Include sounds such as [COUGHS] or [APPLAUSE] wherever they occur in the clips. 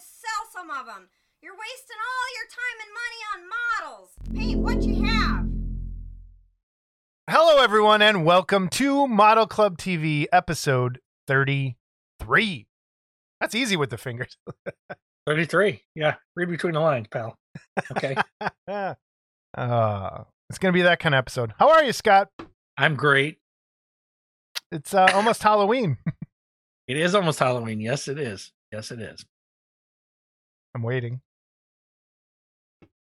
sell some of them. You're wasting all your time and money on models. Paint what you have. Hello, everyone, and welcome to Model Club TV episode 33. That's easy with the fingers. [LAUGHS] 33. Yeah. Read between the lines, pal. Okay. [LAUGHS] uh, it's going to be that kind of episode. How are you, Scott? I'm great. It's uh, almost Halloween. [LAUGHS] It is almost Halloween. Yes, it is. Yes, it is. I'm waiting.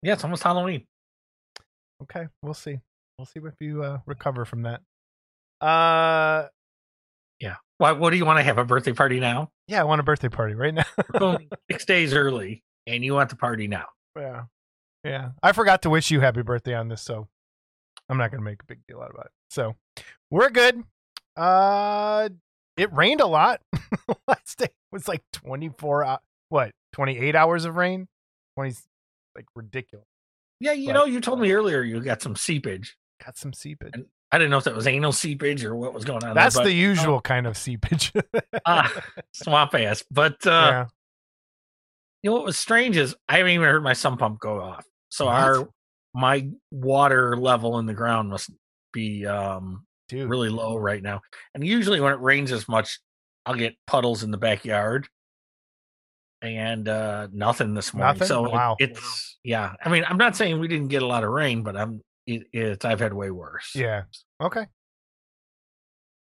Yeah, it's almost Halloween. Okay, we'll see. We'll see if you uh, recover from that. Uh, Yeah. Why? What do you want to have a birthday party now? yeah, I want a birthday party right now. Six days early, and you want the party now. yeah, yeah. I forgot to wish you happy birthday on this, so I'm not going to make a big deal out about it. So we're good. Uh, it rained a lot [LAUGHS] last day. It was like 24, hou- what, 28 hours of rain? 20, like ridiculous. Yeah, you But, know, you told me earlier you got some seepage. Got some seepage. And I didn't know if that was anal seepage or what was going on. That's there, the usual kind of seepage. Ah, [LAUGHS] swamp ass. But uh, yeah. you know what was strange is I haven't even heard my sump pump go off. So What? our my water level in the ground must be um Dude. really low right now. And usually when it rains as much, I'll get puddles in the backyard. And uh nothing this morning. Nothing? So it- it's yeah. I mean, I'm not saying we didn't get a lot of rain, but I'm it, it's I've had way worse. Yeah. Okay.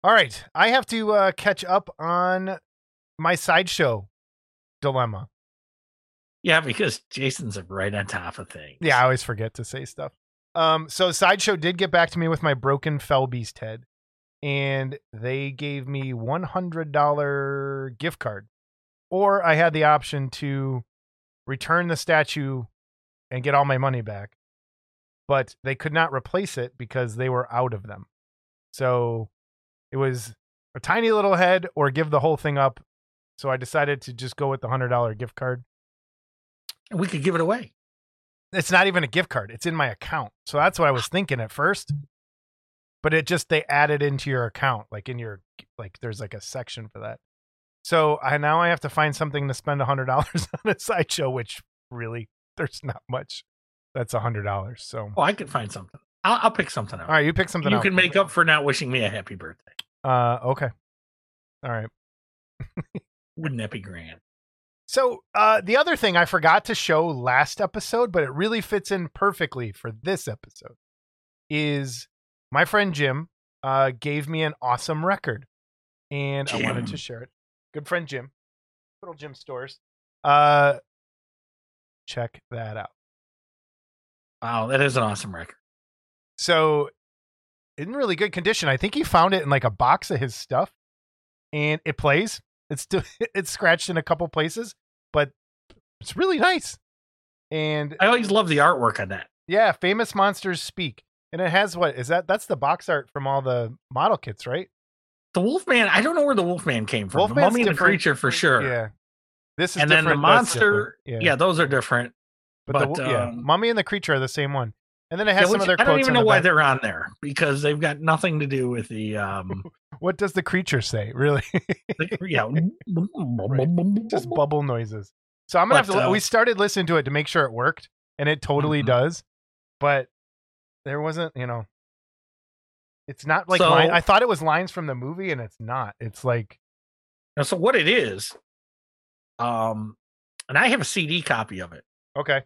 All right. I have to uh, catch up on my sideshow dilemma. Yeah, because Jason's right on top of things. Yeah, I always forget to say stuff. Um, so sideshow did get back to me with my broken fell beast head, and they gave me one hundred dollar gift card, or I had the option to return the statue and get all my money back, but they could not replace it because they were out of them. So it was a tiny little head or give the whole thing up. So I decided to just go with the hundred dollar gift card And we could give it away. it's not even a gift card it's in my account so that's what i was thinking at first but it just they added into your account like in your like there's like a section for that so i now i have to find something to spend a hundred dollars [LAUGHS] on a sideshow which really there's not much that's a hundred dollars so Oh, I could find something. I'll, I'll pick something out. all right you pick something you out can make up for not wishing me a happy birthday. uh okay all right [LAUGHS] Wouldn't that be grand? So uh, the other thing I forgot to show last episode, but it really fits in perfectly for this episode, is my friend Jim uh, gave me an awesome record, and I wanted to share it. Good friend Jim, little Jim Stores. Uh, check that out. Wow, that is an awesome record. So in really good condition. I think he found it in like a box of his stuff, and it plays. It's still [LAUGHS] it's scratched in a couple places, but it's really nice. And I always love the artwork on that. yeah, famous monsters speak, and it has what is that? That's the box art from all the model kits, right? The Wolfman, I don't know where the Wolfman came from. Wolfman's the Mummy and the. Creature for sure. Yeah, this is and then the different, monster, different. yeah. those are different. but, the, but, yeah, um, mummy and the creature are the same one. And then it has Yeah, some other I don't even know the why back. they're on there because they've got nothing to do with the um [LAUGHS] What does the creature say? Really? the- yeah [LAUGHS] just [LAUGHS] bubble noises. So I'm gonna But, have to. uh, we started listening to it to make sure it worked, and it totally Mhm. does. But there wasn't, you know, it's not like So- line, I thought it was lines from the movie, and it's not. It's like so what it is, um, and I have a CD copy of it. okay,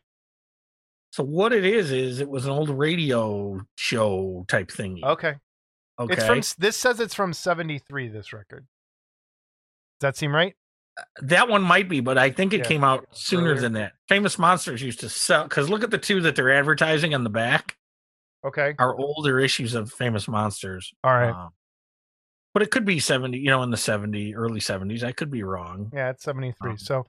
So what it is is it was an old radio show type thing. okay. Okay. It's from. This says it's from '73. This record. Does that seem right? that one might be, but I think it Yeah. came out sooner Earlier. than that. Famous Monsters used to sell because look at the two that they're advertising on the back Okay. are older issues of Famous Monsters. All right. Um, but it could be 70, you know, in the 70, early 70s. I could be wrong. Yeah, it's '73. um, so,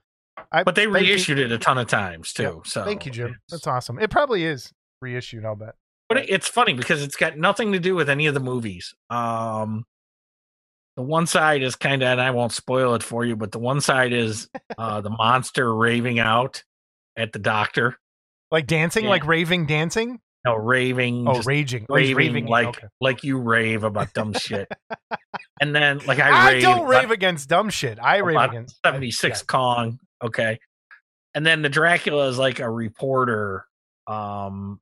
I. But they thank you- reissued it a ton of times too. Yep. So Thank you, Jim. That's awesome. It probably is reissued. I'll bet. But it, it's funny because it's got nothing to do with any of the movies. Um, the one side is kind of, and I won't spoil it for you, but the one side is uh, the monster raving out at the doctor. Like dancing, Yeah. like raving dancing. No, raving, Oh, raging. Oh, raving, raving. like okay. like you rave about dumb shit. [LAUGHS] And then, like I, I, don't rave against dumb shit. I rave against 76 Kong. Okay. and then the Dracula is like a reporter, um,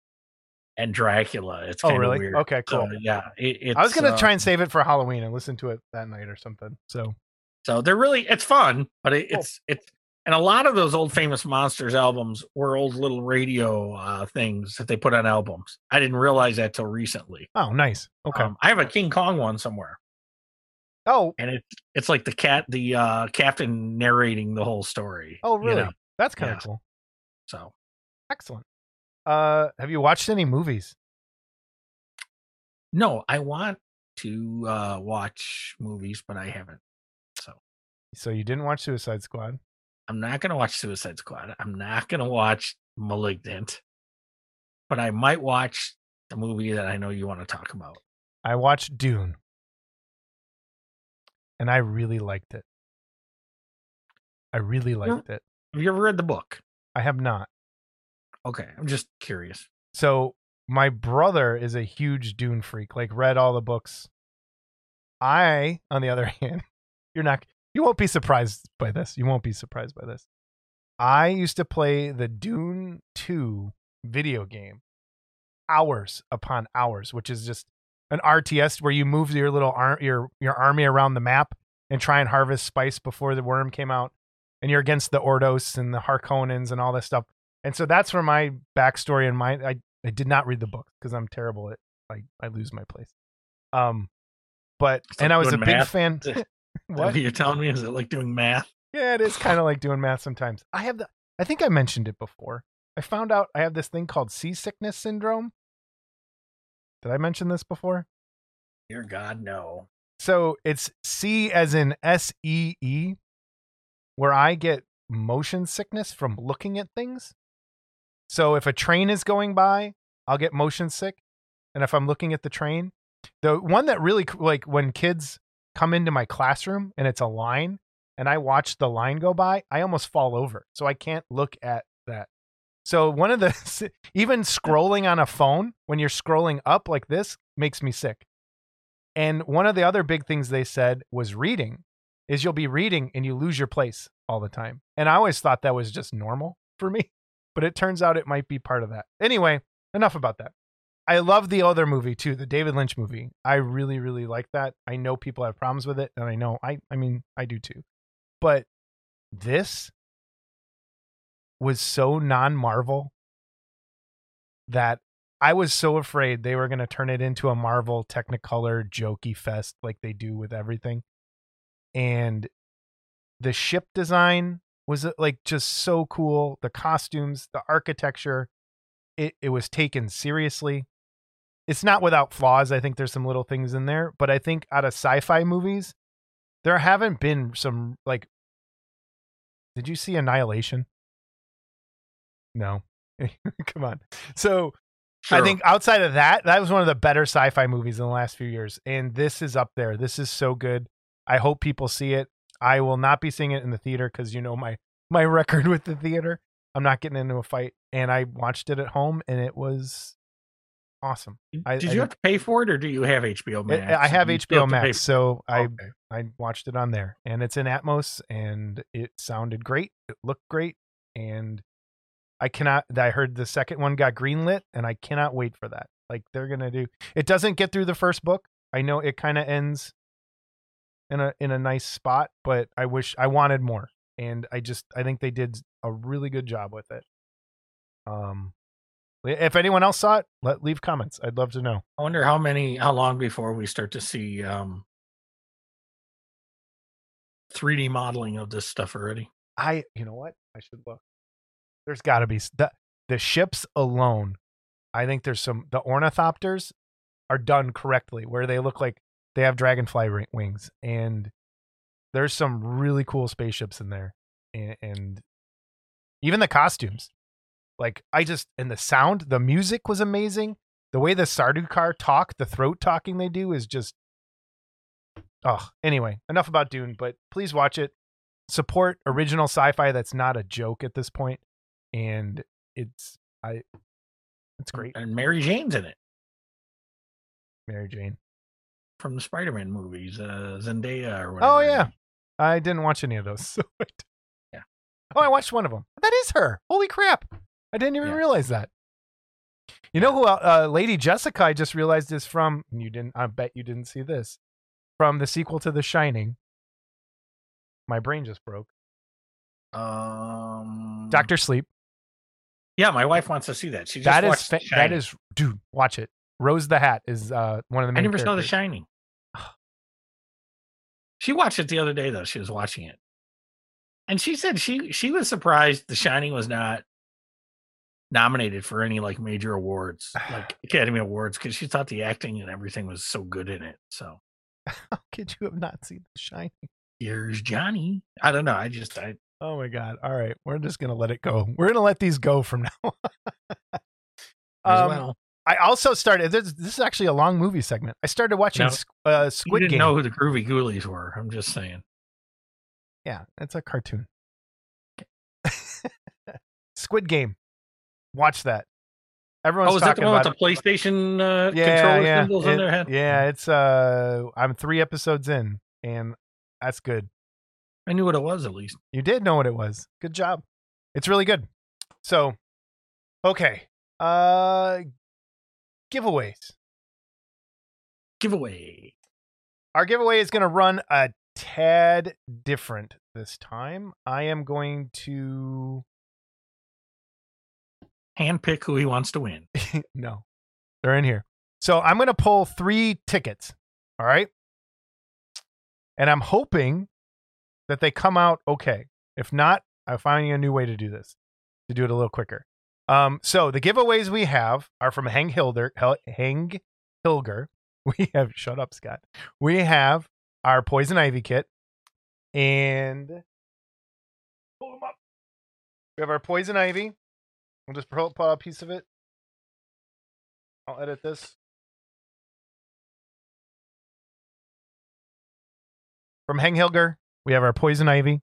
and Dracula. It's Oh, kind of really? weird. Okay, So, cool. yeah, it, it's, I was gonna uh, try and save it for Halloween and listen to it that night or something. So So they're really it's fun, but it, Cool. it's it's and a lot of those old famous monsters albums were old little radio uh, things that they put on albums. I didn't realize that till recently. oh, nice. Okay. Um, I have a King Kong one somewhere, oh, and it's it's like the cat the uh, captain narrating the whole story. oh, you really? know, That's kind of yeah. cool. So Excellent. Uh, have you watched any movies? no, I want to uh, watch movies, but I haven't. So So you didn't watch Suicide Squad? I'm not gonna watch Suicide Squad. I'm not gonna watch Malignant, but I might watch the movie that I know you want to talk about. I watched Dune, and I really liked it. I really liked it. Have you ever read the book? I have not. Okay, I'm just curious. So my brother is a huge Dune freak, like read all the books. I, on the other [LAUGHS] hand, you're not you won't be surprised by this. You won't be surprised by this. I used to play the Dune 2 video game hours upon hours, which is just an RTS where you move your little ar- your your army around the map and try and harvest spice before the worm came out. And you're against the Ordos and the Harkonnens and all this stuff. And so that's where my backstory and my I, I did not read the book because I'm terrible at like I lose my place. Um but and I was a doing big fan [LAUGHS] What you're telling me is it like doing math? Yeah, it is kind of like doing math [LAUGHS] sometimes. I have the I think I mentioned it before. I found out I have this thing called seasickness syndrome. Did I mention this before? Dear God, no. So it's C as in S E E, where I get motion sickness from looking at things. So if a train is going by, I'll get motion sick. And if I'm looking at the train, the one that really like when kids come into my classroom and it's a line and I watch the line go by, I almost fall over. So I can't look at that. So one of the [LAUGHS] even scrolling on a phone when you're scrolling up like this makes me sick. And one of the other big things they said was reading is you'll be reading and you lose your place all the time. And I always thought that was just normal for me, [LAUGHS] but it turns out it might be part of that. Anyway, enough about that. I love the other movie too, the David Lynch movie. I really, really like that. I know people have problems with it, and I know I I mean I do too. But this was so non-Marvel that I was so afraid they were going to turn it into a Marvel Technicolor jokey fest like they do with everything. And the ship design was uh, like just so cool. The costumes, the architecture, it, it was taken seriously. It's not without flaws. I think there's some little things in there, but I think out of sci-fi movies, there haven't been some like Did you see Annihilation? No. [LAUGHS] Come on. So I think outside of that, that was one of the better sci-fi movies in the last few years, and this is up there. This is so good. I hope people see it. I will not be seeing it in the theater because you know my my [LAUGHS] record with the theater. I'm not getting into a fight, and I watched it at home, and it was awesome. I- Did I you have to pay for it, or do you have HBO Max? I have HBO pay Max, so I Okay. I watched it on there, and it's in Atmos, and it sounded great. It looked great, and I cannot. I heard the second one got greenlit, and I cannot wait for that. Like they're gonna do. It doesn't get through the first book. I know it kind of ends in a in a nice spot, but I wish I wanted more, and I just I think they did a really good job with it. Um, if anyone else saw it, let leave comments. I'd love to know. I wonder how many, how long before we start to see um 3D modeling of this stuff already. I you know what? I should look. There's got to be the the ships alone. I think there's some the ornithopters are done correctly where they look like they have dragonfly wings and there's some really cool spaceships in there and, and even the costumes. Like I just and the sound, the music was amazing. The way the Sardukar talk, the throat talking they do is just Oh, anyway, enough about Dune, but please watch it support original sci-fi that's not a joke at this point and it's i it's great And Mary Jane's in it mary jane from the Spider-Man movies, uh, Zendaya or whatever. oh yeah i didn't watch any of those [LAUGHS] so Yeah. Oh, I watched one of them. That is her. Holy crap! I didn't even Yeah. realize that. You know who? Uh, Lady Jessica. I just realized is from. You didn't. I bet you didn't see this. From the sequel to The Shining. My brain just broke. Um, Doctor Sleep. Yeah, my wife wants to see that. She just That is watched fa- The that is dude. Watch it. Rose the Hat is uh one of the I main. never saw The. Shining. [SIGHS] She watched it the other day though. She was watching it, and she said she she was surprised The Shining was not nominated for any like major awards, [SIGHS] like Academy Awards, because she thought the acting and everything was so good in it. So [LAUGHS] How could you have not seen The Shining? here's Johnny. I don't know. I just I Oh my god! All right, we're just gonna let it go. We're gonna let these go from [LAUGHS] now. on. Um, well. I also started. This, this is actually a long movie segment. I started watching No. Uh, you didn't Game. know who the Groovie Goolies were. I'm just saying. Yeah, it's a cartoon. [LAUGHS] Squid Game. Watch that. Everyone's Oh, is that talking the one with about the. PlayStation uh, Yeah, controller yeah, symbols it- in their head? yeah. It's uh, I'm three episodes in, and that's good. I knew what it was at least. You did know what it was. Good job. It's really good. So, okay. Uh, giveaways. Giveaway. Our giveaway is going to run a tad different this time. I am going to Handpick who he wants to win. [LAUGHS] no, they're in here. So I'm going to pull three tickets. All right. And I'm hoping that they come out okay. If not, I'm finding a new way to do this to do it a little quicker. Um, so the giveaways we have are from Hang Hilder, Hel- Hang Hilger. [LAUGHS] We have shut up, Scott. We have our poison ivy kit, and pull them up. We have our poison ivy. I'll just pull, out a piece of it. I'll edit this. From Hang Hilger, we have our poison ivy.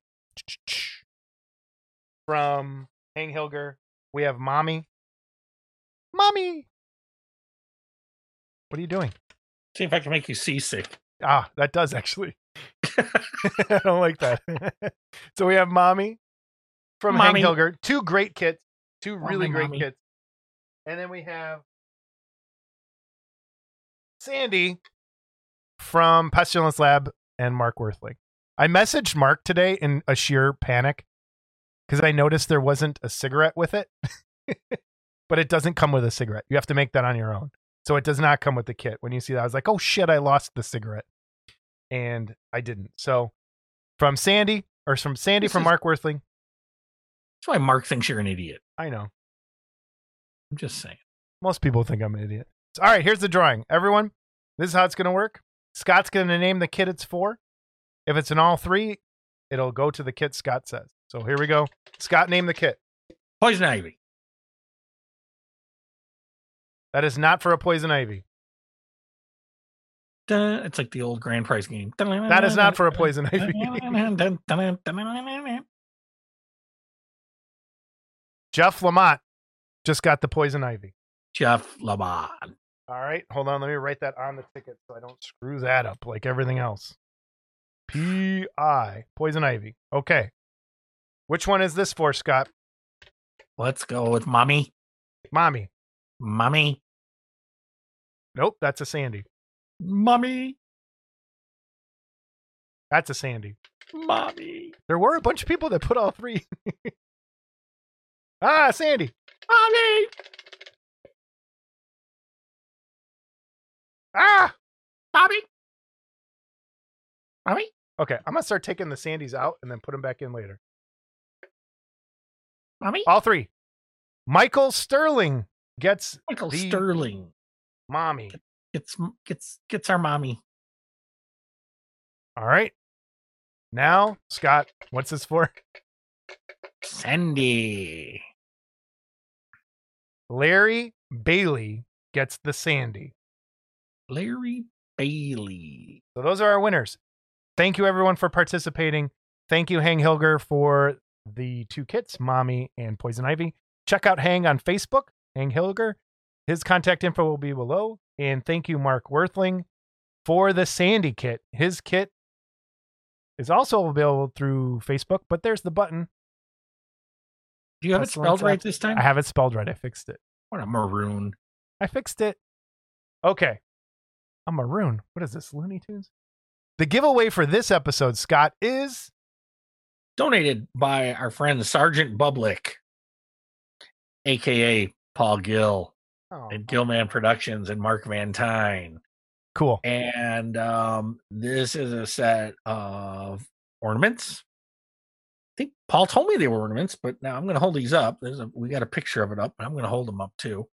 From Hang Hilger, we have mommy. Mommy. What are you doing? See if I can make you seasick. Ah, that does actually. [LAUGHS] [LAUGHS] I don't like that. [LAUGHS] so we have mommy from Mommy. Hilger. Two great kits. Two really great mommy. kits. And then we have Sandy from Pestilence Lab and Mark Worthling. I messaged Mark today in a sheer panic because I noticed there wasn't a cigarette with it. [LAUGHS] but it doesn't come with a cigarette. You have to make that on your own. So it does not come with the kit. When you see that, I was like, oh shit, I lost the cigarette. And I didn't. So from Sandy, or from Sandy This from is- Mark Worthling, That's why Mark thinks you're an idiot. I know. I'm just saying. Most people think I'm an idiot. So, all right, here's the drawing. Everyone, this is how it's going to work. Scott's going to name the kit it's for. If it's an all three, it'll go to the kit Scott says. So here we go. Scott, name the kit. Poison ivy. That is not for a poison ivy. It's like the old grand prize game. That is not for a poison ivy. [LAUGHS] Jeff Lamont just got the poison ivy. Jeff Lamont. All right, hold on. Let me write that on the ticket so I don't screw that up like everything else. P I poison ivy. Okay. Which one is this for, Scott? Let's go with mommy. Mommy. Mommy. Nope, that's a Sandy. Mommy. That's a Sandy. Mommy. There were a bunch of people that put all three. [LAUGHS] ah, Sandy. Mommy. Ah. Mommy. Mommy. Okay, I'm gonna start taking the Sandys out and then put them back in later. Mommy. All three. Michael Sterling gets Michael the- Sterling mommy. gets gets gets our mommy. All right. Now, Scott, what's this for? Sandy. Larry Bailey gets the Sandy. Larry Bailey. So those are our winners. Thank you everyone for participating. Thank you, Hang Hilger, for the two kits, Mommy and Poison Ivy. Check out Hang on Facebook, Hang Hilger. His contact info will be below. And thank you, Mark Worthling, for the Sandy kit. His kit is also available through Facebook, but there's the button. Do you have it spelled right this time? I have it spelled right. I fixed it. What a maroon. I fixed it. Okay. A maroon. What is this? Looney Tunes? The giveaway for this episode, Scott, is Donated by our friend Sergeant Bublik, aka Paul Gill oh, and Gillman Productions and Mark Van Tyne. cool. And um, this is a set of ornaments. I think Paul told me they were ornaments, but now I'm going to hold these up. There's a we got a picture of it up, and I'm going to hold them up too.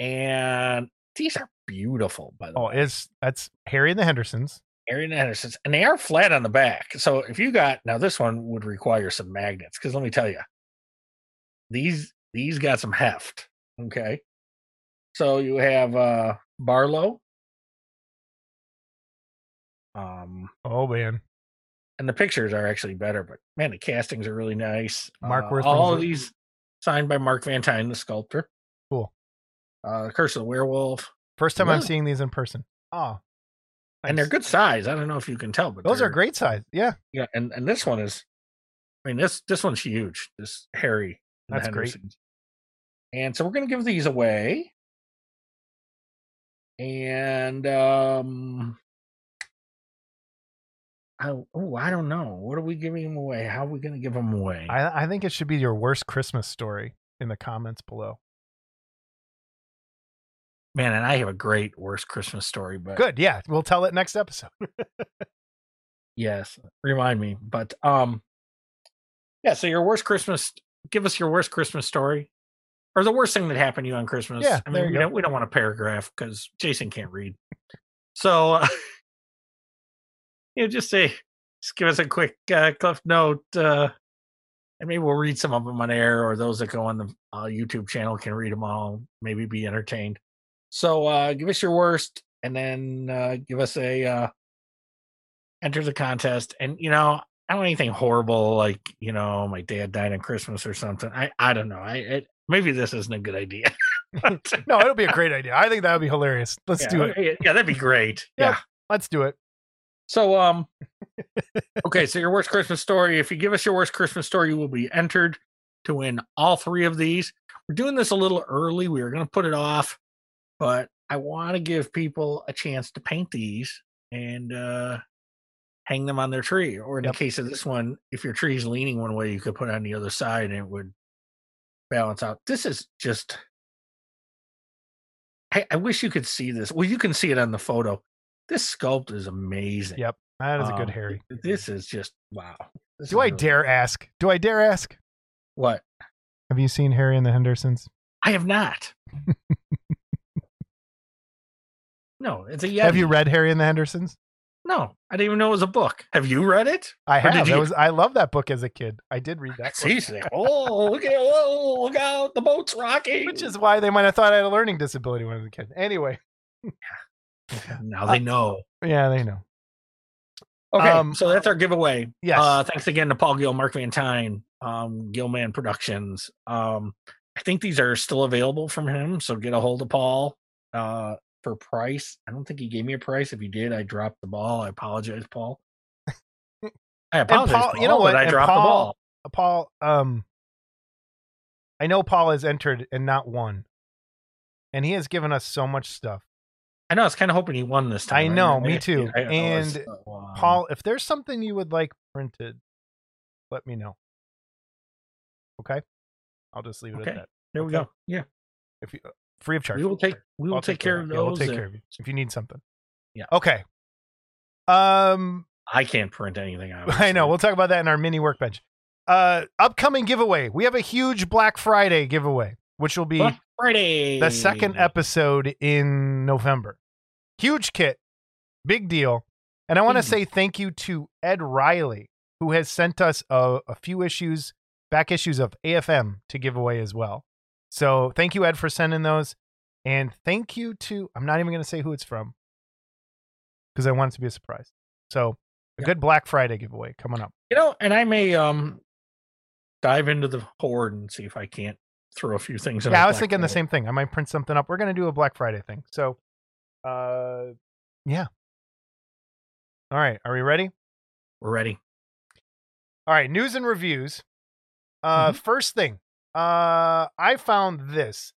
And these are beautiful, by the Oh, way. it's that's Harry and the Hendersons. Arian Hendersons, and they are flat on the back. So if you got now, this one would require some magnets because let me tell you, these these got some heft. Okay, so you have uh Barlow, um, Oh man. And the pictures are actually better, but man, the castings are really nice. Mark Uh, all these signed by Mark Van Tyne, the sculptor. Cool. Uh, Curse of the Werewolf, First time I'm seeing these in person. Oh. and they're good size. I don't know if you can tell, but Those are great size. Yeah. Yeah, and and this one is, I mean this this one's huge. This Harry, That's great. And so we're gonna give these away, and um, I, oh I don't know. What are we giving them away? How are we gonna give them away? I, I think it should be your worst Christmas story in the comments below. Man, and I have a great worst Christmas story, but Good. Yeah. We'll tell it next episode. [LAUGHS] yes, remind me. But um, yeah. So your worst Christmas. Give us your worst Christmas story. Or the worst thing that happened to you on Christmas. Yeah, I there mean, you we go. don't, we don't want a paragraph because Jason can't read. So, uh, [LAUGHS] you know, just say, just give us a quick uh, cliff note, uh, and maybe we'll read some of them on air, or those that go on the uh, YouTube channel can read them all, maybe be entertained. So, uh, give us your worst, and then uh, give us a uh, enter the contest. And you know, I don't want anything horrible like you know, my dad died on Christmas or something. I I don't know. I it, maybe this isn't a good idea. [LAUGHS] [LAUGHS] no, it'll be a great idea. I think that would be hilarious. Let's yeah, do it. Yeah, that'd be great. Yep. Yeah. Let's do it. So um [LAUGHS] okay, so your worst Christmas story. If you give us your worst Christmas story, you will be entered to win all three of these. We're doing this a little early. We are gonna put it off, but I want to give people a chance to paint these and uh hang them on their tree. Or in Yep. the case of this one, if your tree is leaning one way, you could put it on the other side and it would balance out. This is just I, I wish you could see this. Well, you can see it on the photo. This sculpt is amazing. Yep. That is a good Um, Harry. This is just wow. This Do I really- dare ask? Do I dare ask? What? Have you seen Harry and the Hendersons? I have not. no, it's a Yeti. Have you read Harry and the Hendersons? No, I didn't even know it was a book. Have you read it? I have. You- was I love that book as a kid. I did read that. Seriously. Oh, look at oh, look out! The boat's rocking. Which is why they might have thought I had a learning disability when I was a kid. Anyway, now they know. yeah, they know. Okay, Um, so that's our giveaway. Yes. Uh, thanks again to Paul Gill, Mark Van um, Gilman Productions. Um, I think these are still available from him, so get a hold of Paul uh, for price. I don't think he gave me a price. If he did, I dropped the ball. I apologize, Paul. [LAUGHS] I apologize, Paul- Paul, you know what? I dropped the ball. Uh, Paul, um, I know Paul has entered and not won, and he has given us so much stuff. I know. I was kind of hoping he won this time. I know, me too. I- I was, And uh, um, Paul, if there's something you would like printed, let me know. Okay, I'll just leave it Okay. at that. there we go. Yeah, If you, uh, free of charge. we will take we will I'll take care of Yeah, we'll take uh, care of you if you need something. Yeah. Okay. Um, I can't print anything out. [LAUGHS] I know. We'll talk about that in our mini workbench. Uh, upcoming giveaway. We have a huge Black Friday giveaway, which will be Black Friday. the second episode in November. Huge kit, big deal. And I want to Huge. say thank you to Ed Riley, who has sent us a, a few issues, back issues of AFM to give away as well. So thank you, Ed, for sending those. And thank you to, I'm not even going to say who it's from because I want it to be a surprise. So a Yeah. good Black Friday giveaway coming up. You know, and I may um dive into the horde and see if I can't throw a few things. in Yeah, I was Black thinking the same thing. I might print something up. We're going to do a Black Friday thing. So, uh, yeah. All right. Are we ready? We're ready. All right. News and reviews. Uh, Mm-hmm. First thing Uh, I found this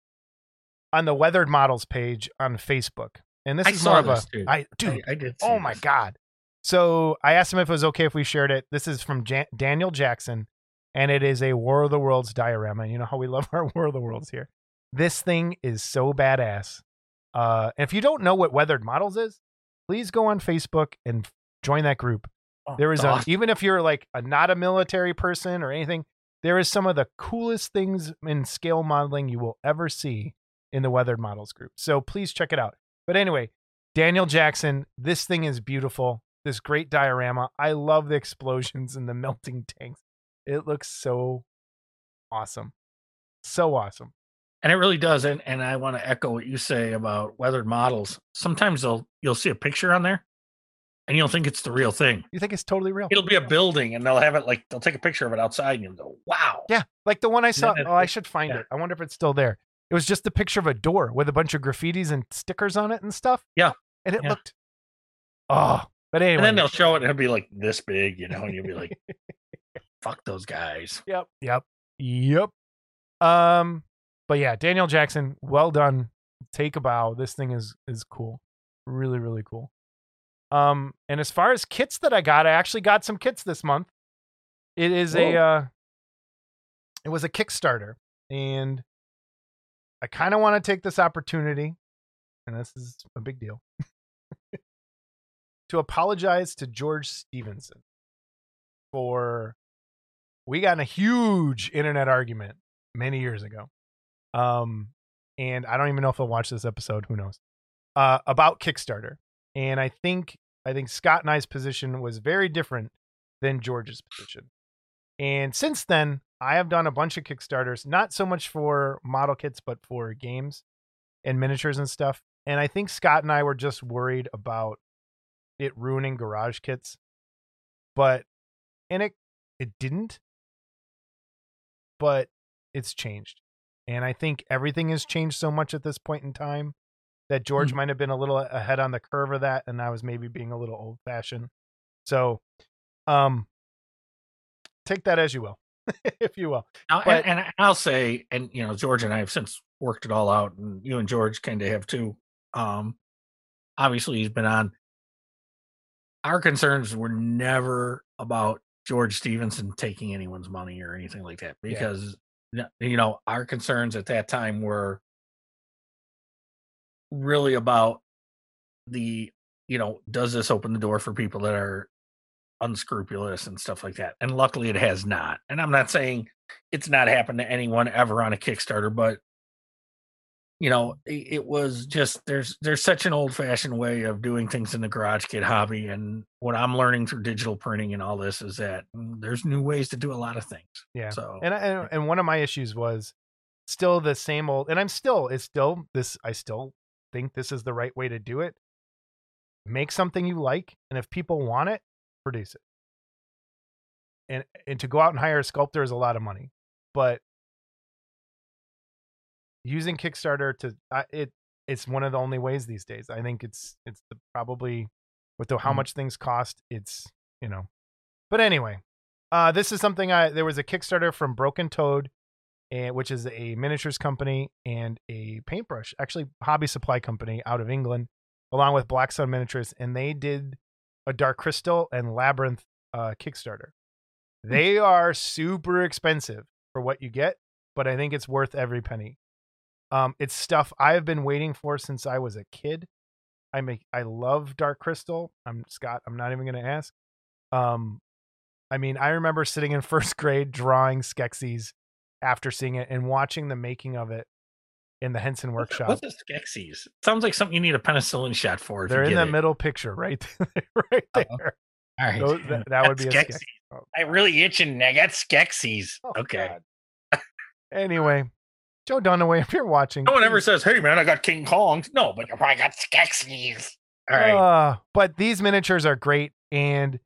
on the weathered models page on Facebook, and this I is more of a dude. I dude. I, I did. oh my this. god! So I asked him if it was okay if we shared it. This is from Jan- Daniel Jackson, and it is a War of the Worlds diorama. You know how we love [LAUGHS] our War of the Worlds here. This thing is so badass. Uh, and if you don't know what weathered models is, please go on Facebook and join that group. Oh, There is a, even if you're like a not a military person or anything, there is some of the coolest things in scale modeling you will ever see in the weathered models group. So please check it out. But anyway, Daniel Jackson, this thing is beautiful. This great diorama. I love the explosions and the [LAUGHS] melting tanks. It looks so awesome. So awesome. And it really does. And and I want to echo what you say about weathered models. Sometimes they'll you'll see a picture on there, and you'll think it's the real thing. You think it's totally real? It'll be a building, and they'll have it like they'll take a picture of it outside, and you'll go, "Wow!" Yeah, like the one I saw. it- Oh, I should find yeah. it. I wonder if it's still there. It was just a picture of a door with a bunch of graffitis and stickers on it and stuff. Yeah. and it Yeah. looked. Oh, but anyway. And then they'll show it, and it'll be like this big, you know, and you'll be like, [LAUGHS] "Fuck those guys." Yep. Yep. Yep. Um, but yeah, Daniel Jackson, well done. Take a bow. This thing is is cool. Really, really cool. Um, and as far as kits that I got, I actually got some kits this month. It is a uh it was a Kickstarter, and I kind of want to take this opportunity, and this is a big deal, [LAUGHS] to apologize to George Stevenson for we got in a huge internet argument many years ago. Um, and I don't even know if he'll watch this episode. Who knows? Uh, about Kickstarter. And I think I think Scott and I's position was very different than George's position. And since then, I have done a bunch of Kickstarters, not so much for model kits, but for games and miniatures and stuff. And I think Scott and I were just worried about it ruining garage kits. But and it it didn't. But it's changed. And I think everything has changed so much at this point in time that George Mhm. might have been a little ahead on the curve of that and I was maybe being a little old fashioned. So um take that as you will, [LAUGHS] if you will. Now, But- and, and I'll say, and you know, George and I have since worked it all out, and you and George kind of have too. Um, obviously, he's been on. Our concerns were never about George Stevenson taking anyone's money or anything like that, because you know our concerns at that time were really about the you know does this open the door for people that are unscrupulous and stuff like that? And luckily it has not. And i'm not saying it's not happened to anyone ever on a kickstarter but you know it, it was just there's there's such an old fashioned way of doing things in the garage kit hobby and what i'm learning through digital printing and all this is that mm, there's new ways to do a lot of things Yeah. so And, I- and and one of my issues was still the same old and I'm still it's still this I still think this is the right way to do it. Make something you like and if people want it, produce it. And and to go out and hire a sculptor is a lot of money. But using Kickstarter to I it it's one of the only ways these days. I think it's it's the, probably with the, how Mm. much things cost, it's, you know. But anyway, uh, this is something I there was a Kickstarter from Broken Toad, and which is a miniatures company and a paintbrush, actually hobby supply company out of England, along with Black Sun Miniatures, and they did a Dark Crystal and Labyrinth uh, Kickstarter. They are super expensive for what you get, but I think it's worth every penny. Um, it's stuff I've been waiting for since I was a kid. I make I love Dark Crystal. I'm Scott. I'm not even going to ask. Um, I mean, I remember sitting in [LAUGHS] first grade drawing Skeksis after seeing it and watching the making of it in the Henson workshop. what's a Skeksis? sounds like something you need a penicillin shot for if They're in the it. middle picture, right, [LAUGHS] right Uh-oh. there. all right Those- that, [LAUGHS] that would be a Skeksis. Oh, i really itching i got Skeksis. oh, okay anyway, Joe Dunaway, if you're watching, No one ever says, "Hey, man, I got King Kong." No, but you probably got Skeksis. All right. Uh, but these miniatures are great, and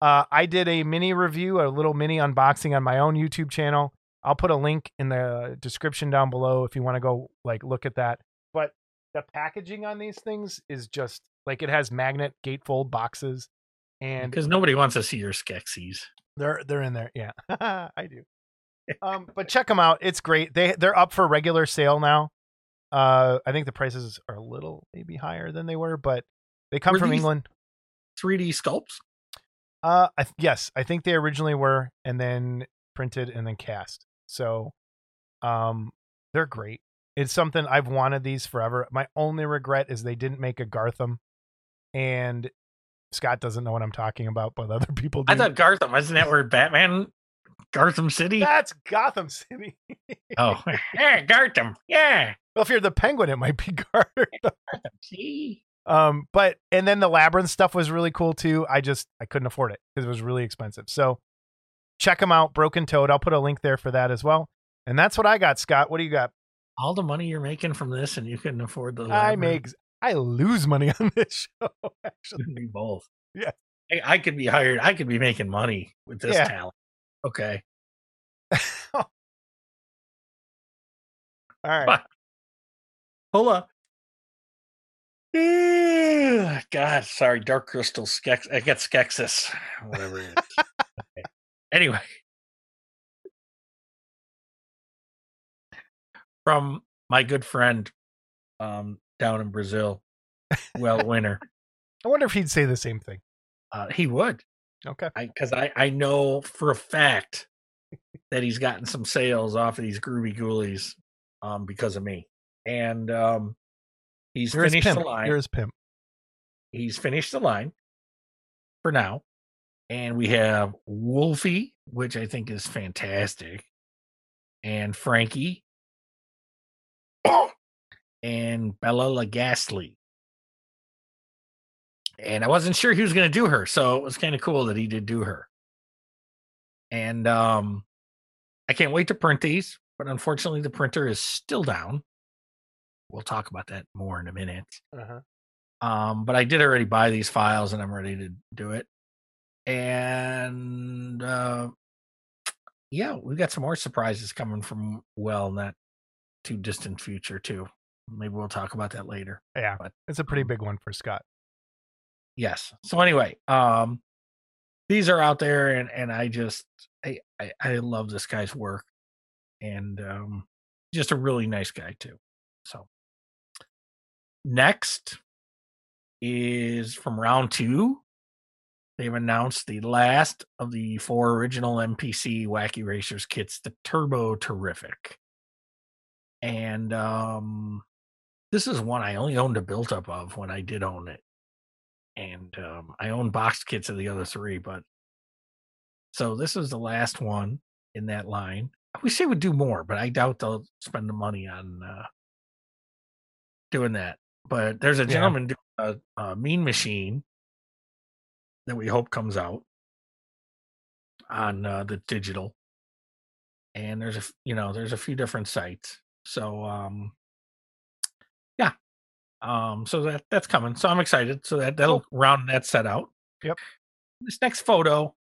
uh, I did a mini review, a little mini unboxing on my own YouTube channel. I'll put a link in the description down below if you want to go like look at that. But the packaging on these things is just like it has magnet gatefold boxes, and because nobody wants to see your Skeksis. they're they're in there. Yeah, [LAUGHS] I do. Um, but check them out. It's great. They they're up for regular sale now. Uh, I think the prices are a little maybe higher than they were, but they come Were from England. 3D sculpts. Uh, I, th- yes, I think they originally were, and then printed and then cast. So, um, they're great. It's something I've wanted these forever. My only regret is they didn't make a Garthim, and Scott doesn't know what I'm talking about, but other [LAUGHS] people do. I thought Garthim Isn't that where Batman? Gotham City. that's Gotham City. Oh, [LAUGHS] yeah, Gotham. Yeah. well, if you're the Penguin, it might be [LAUGHS] Garthim. [LAUGHS] See. Um, but and then the labyrinth stuff was really cool too. I just I couldn't afford it because it was really expensive. So check them out, Broken Toad. I'll put a link there for that as well. And that's what I got, Scott. What do you got? All the money you're making from this, and you couldn't afford the. I Labyrinth? make I lose money on this show. Actually, both. Yeah. I, I could be hired. I could be making money with this Yeah. talent. Okay. all right. Hold up. God, sorry, Dark Crystal Skex. I get Skeksis, whatever it is. Okay. Anyway, from my good friend um, down in Brazil, Well winner. [LAUGHS] I wonder if he'd say the same thing. uh, he would. Okay. because I, I know for a fact that he's gotten some sales off of these groovie goolies um because of me and um he's You're finished pimp. the line You're pimp. he's finished the line for now and we have wolfie which i think is fantastic and frankie [COUGHS] and bella la ghostly and I wasn't sure he was going to do her, so it was kind of cool that he did do her. And um, I can't wait to print these, but unfortunately, the printer is still down. We'll talk about that more in a minute. Uh-huh. Um, but I did already buy these files, and I'm ready to do it. And uh, yeah, we got some more surprises coming from well, not too distant future too. Maybe we'll talk about that later. Yeah, But, it's a pretty um, big one for Scott. Yes. So anyway um these are out there and and i just i i, I love this guy's work and um just a really nice guy too. So next is from round two. They've announced the last of the four original mpc wacky racers kits the turbo terrific. And um this is one i only owned a built up of when i did own it and um, I own boxed kits of the other three, but so this is the last one in that line. I wish they would do more, but I doubt they'll spend the money on uh, doing that. But there's a Yeah. gentleman doing a, a Mean Machine that we hope comes out on uh, the digital, and there's a you know there's a few different sites. So um, yeah, um, so that that's coming. So I'm excited. So that that'll round that set out. Yep. This next photo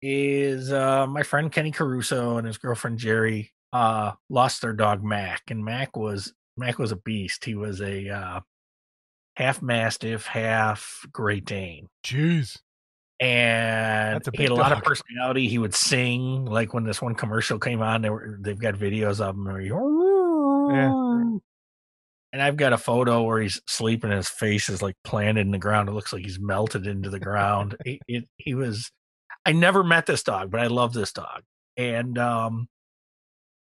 is uh my friend Kenny Caruso and his girlfriend Jerry uh lost their dog Mac and Mac was Mac was a beast. He was a uh half mastiff, half Great Dane. Jeez. And he had a big lot of personality. He would sing like when this one commercial came on, they were they've got videos of him where he and I've got a photo where he's sleeping. His face is like planted in the ground. It looks like he's melted into the ground. It, he was. I never met this dog, but I love this dog. And um,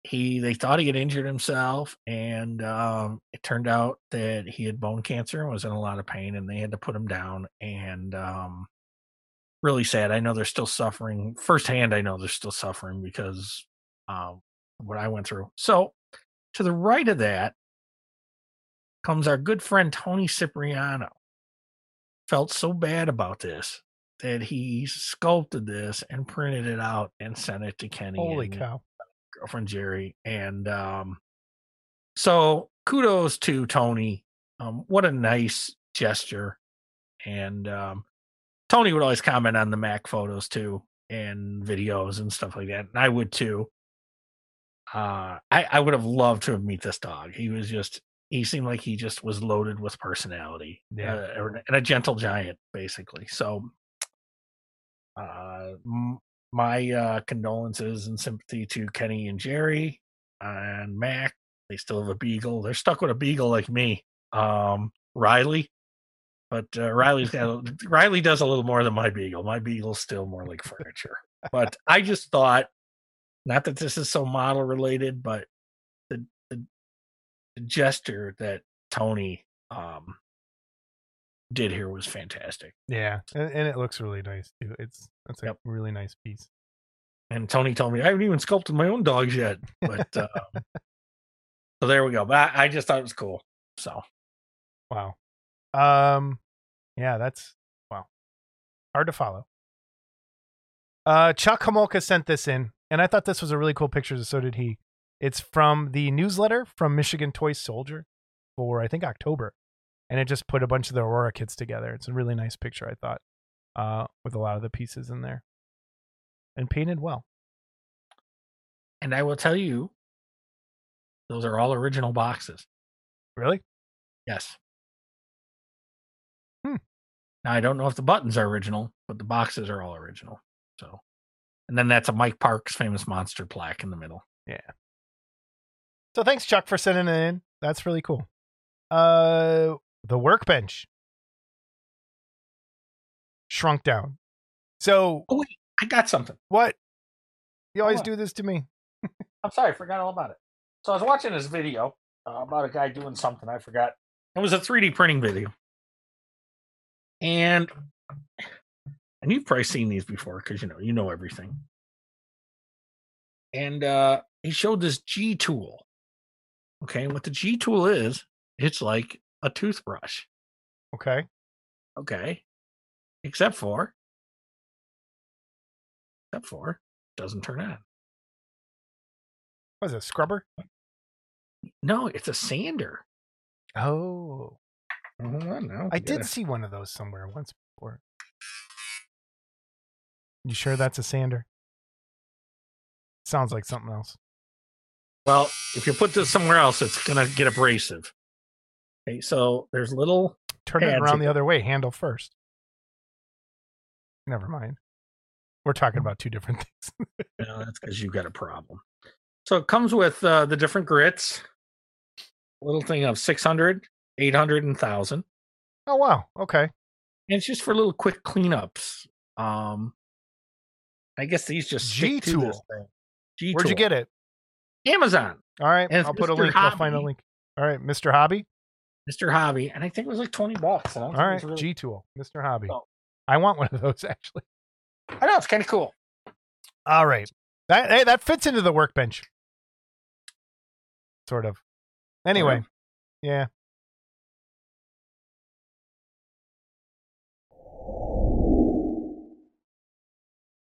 he, they thought he had injured himself, and um, it turned out that he had bone cancer and was in a lot of pain, and they had to put him down. And um, really sad. I know they're still suffering firsthand. I know they're still suffering because um, what I went through. So to the right of that comes our good friend Tony Cipriano. Felt so bad about this that he sculpted this and printed it out and sent it to Kenny Holy and cow. girlfriend Jerry. And um, so kudos to Tony. Um, what a nice gesture. And um, Tony would always comment on the Mac photos too and videos and stuff like that. And I would too. Uh, I, I would have loved to have meet this dog. He was just, he seemed like he just was loaded with personality. Yeah. Uh, and a gentle giant, basically. So, uh, m- my uh, condolences and sympathy to Kenny and Jerry and Mac. They still have a beagle. They're stuck with a beagle like me. Um, Riley, but uh, Riley's got [LAUGHS] Riley does a little more than my beagle. My beagle's still more like furniture. but I just thought, not that this is so model related, but gesture that Tony um did here was fantastic. Yeah, and, and it looks really nice too. It's that's a Yep. really nice piece. And Tony told me I haven't even sculpted my own dogs yet. But [LAUGHS] um, so there we go. But I, I just thought it was cool. So Wow. Um, yeah, that's wow. Hard to follow. Uh, Chuck Homolka sent this in, and I thought this was a really cool picture. So did he. It's from the newsletter from Michigan Toy Soldier for I think October, and it just put a bunch of the Aurora kits together. It's a really nice picture, I thought, uh, with a lot of the pieces in there, and painted well. and I will tell you, those are all original boxes. Really? Yes. Hmm. Now I don't know if the buttons are original, but the boxes are all original. So, and then that's a Mike Parks famous monster plaque in the middle. So thanks, Chuck, for sending it in. That's really cool. Uh, the workbench shrunk down. So I got something. what? You always do this to me. I'm sorry, I forgot all about it. So I was watching this video uh, about a guy doing something. I forgot. It was a 3D printing video, and and you've probably seen these before because you know you know everything. And uh, he showed this G tool. Okay, And what the G tool is, it's like a toothbrush. Okay. Okay, except for except for doesn't turn on. What is it? Scrubber? No, it's a sander. Oh, no, I did see one of those somewhere once before. You sure that's a sander? Sounds like something else. Well, if you put this somewhere else, it's gonna get abrasive. Okay, so there's little. Turn it around the other way. Handle first. Never mind. We're talking about two different [LAUGHS] things. Know, that's because you've got a problem. So it comes with uh, the different grits. Little thing of 600, 800, and 1000. oh wow. Okay. And it's just for little quick cleanups. Um, I guess these just to this G-Tool. thing. G Where'd you get it? Amazon, All right. I'll put a Mr. link. I'll find a link. All right, Mr. Hobby. Mr. Hobby, and I think it was like 20 bucks. All right, really- G Tool, Mr. Hobby. Oh. I want one of those [LAUGHS] actually. I know it's kind of cool. All right, that hey, that fits into the workbench, sort of. Anyway, yeah.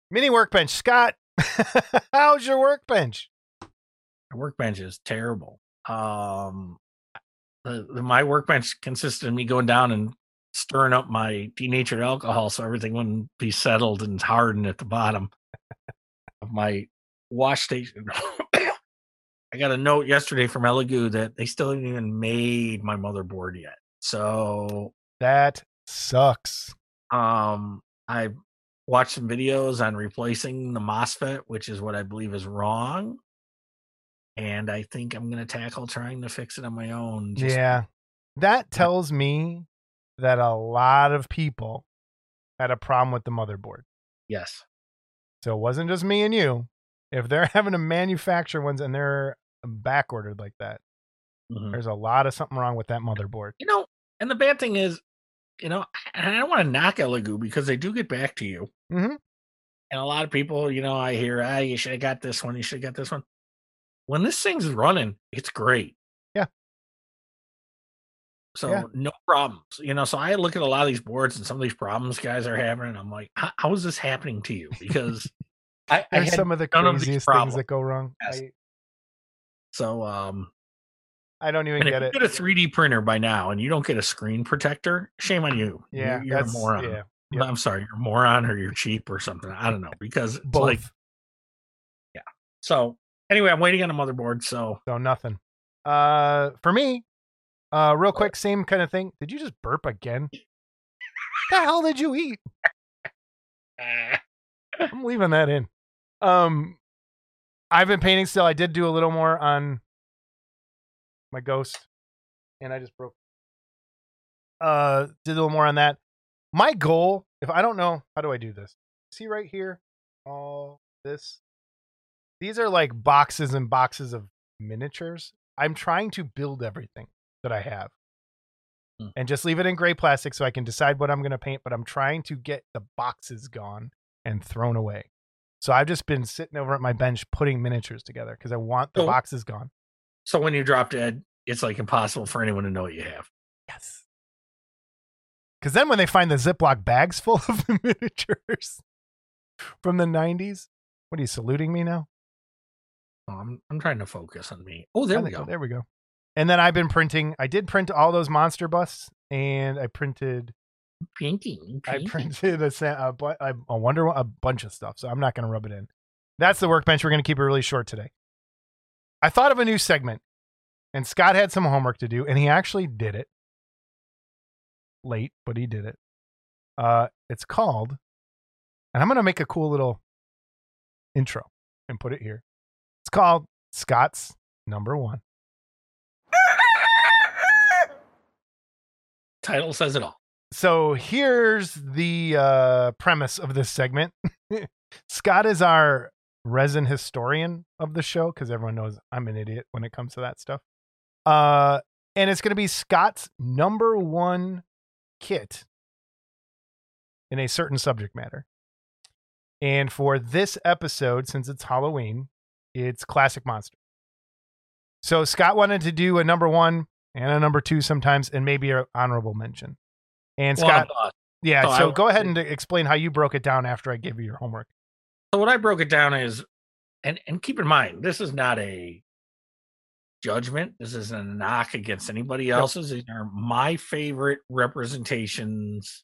Mini workbench, Scott. [LAUGHS] How's your workbench? My workbench is terrible. Um, the, the- my workbench consisted of me going down and stirring up my denatured alcohol so everything wouldn't be settled and hardened at the bottom of my wash station. [COUGHS] I got a note yesterday from Elegoo that they still haven't even made my motherboard yet. So That sucks. um, I watched some videos on replacing the MOSFET, which is what I believe is wrong. And I think I'm going to tackle trying to fix it on my own. just- Yeah. That tells me that a lot of people had a problem with the motherboard. Yes. So it wasn't just me and you. If they're [LAUGHS] having to manufacture ones and they're back ordered like that, Mhm. there's a lot of something wrong with that motherboard. You know, and the bad thing is, you know, and I don't want to knock Elegoo because they do get back to you. Mhm. And a lot of people, you know, I hear, ah, you should have got this one. You should have got this one. When this thing's running, it's great. Yeah. So Yeah. no problems, you know. So I look at a lot of these boards and some of these problems guys are having, and I'm like, how, how is this happening to you? Because I, I had some of the none of craziest things problems. that go wrong. Yes. I, so um, I don't even get you it. get a 3D printer by now and you don't get a screen protector, shame on you. Yeah, you're, you're a moron. yeah. [LAUGHS] Yep. I'm sorry, you're a moron or you're cheap or something. I don't know because it's Both. like yeah. so. Anyway, I'm waiting on a motherboard. So so nothing. Uh, for me, uh, real quick, same kind of thing. Did you just burp again? the hell did you eat? [LAUGHS] I'm leaving that in. um, I've been painting still. I did do a little more on my ghost, and I just broke. Uh, did a little more on that. My goal, if I don't know, how do I do this? See right here, all this. These are like boxes and boxes of miniatures. I'm trying to build everything that I have Hmm. and just leave it in gray plastic so I can decide what I'm going to paint. But I'm trying to get the boxes gone and thrown away. So I've just been sitting over at my bench putting miniatures together because I want the So- boxes gone. So when you drop dead, it's like impossible for anyone to know what you have. Yes. Because then when they find the Ziploc bags full [LAUGHS] of the miniatures from the 90s, what are you saluting me now? Oh, I'm I'm trying to focus on me. Oh, there I we go. There we go. And then I've been printing. I did print all those monster busts, and I printed. Painting. I printed a, sa- a, bu- a, a Wonder a bunch of stuff. So I'm not going to rub it in. That's the workbench. We're going to keep it really short today. I thought of a new segment, and Scott had some homework to do, and he actually did it. Late, but he did it. Uh, it's called, and I'm going to make a cool little intro and put it here. Called Scott's Number One. Title says it all. so here's the uh, premise of this segment. [LAUGHS] Scott is our resin historian of the show because everyone knows I'm an idiot when it comes to that stuff. Uh, and it's going to be Scott's number one kit in a certain subject matter. And for this episode, since it's Halloween, it's classic monster. So Scott wanted to do a number one and a number two sometimes, and maybe an honorable mention. And Well, Scott, uh, yeah. Oh, so go ahead and explain how you broke it down after I gave you your homework. so what I broke it down is, and and keep in mind, this is not a judgment. This isn't a knock against anybody else's. These are my favorite representations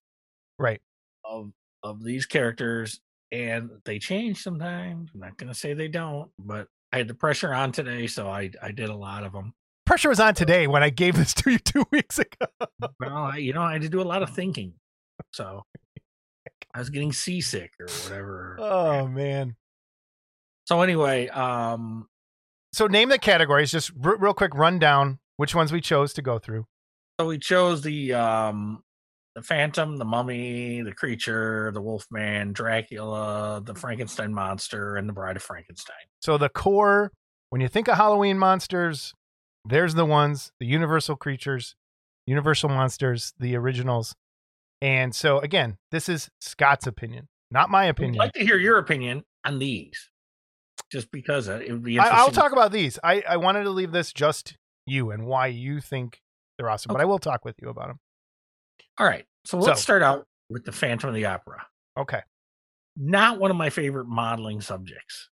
Right. of of these characters, and they change sometimes. I'm not going to say they don't, but I had the pressure on today, so I I did a lot of them. Pressure was on today when I gave this to you [LAUGHS] two weeks ago. Well, I, you know, I had to do a lot of thinking, so [LAUGHS] I was getting seasick or whatever. Oh man. So anyway, um, So name the categories. Just r- real quick rundown. Which ones we chose to go through. so we chose the um the Phantom, the Mummy, the Creature, the Wolfman, Dracula, the Frankenstein monster, and the Bride of Frankenstein. So the core. When you think of Halloween monsters, there's the ones, the universal creatures, universal monsters, the originals. And so again, this is Scott's opinion, not my opinion. I'd like to hear your opinion on these, just because uh, it would be I, interesting. I'll talk about these. I, I wanted to leave this just you and why you think they're awesome, but I will talk with you about them. All right, so let's So- start out with the Phantom of the Opera. Okay. Not one of my favorite modeling subjects.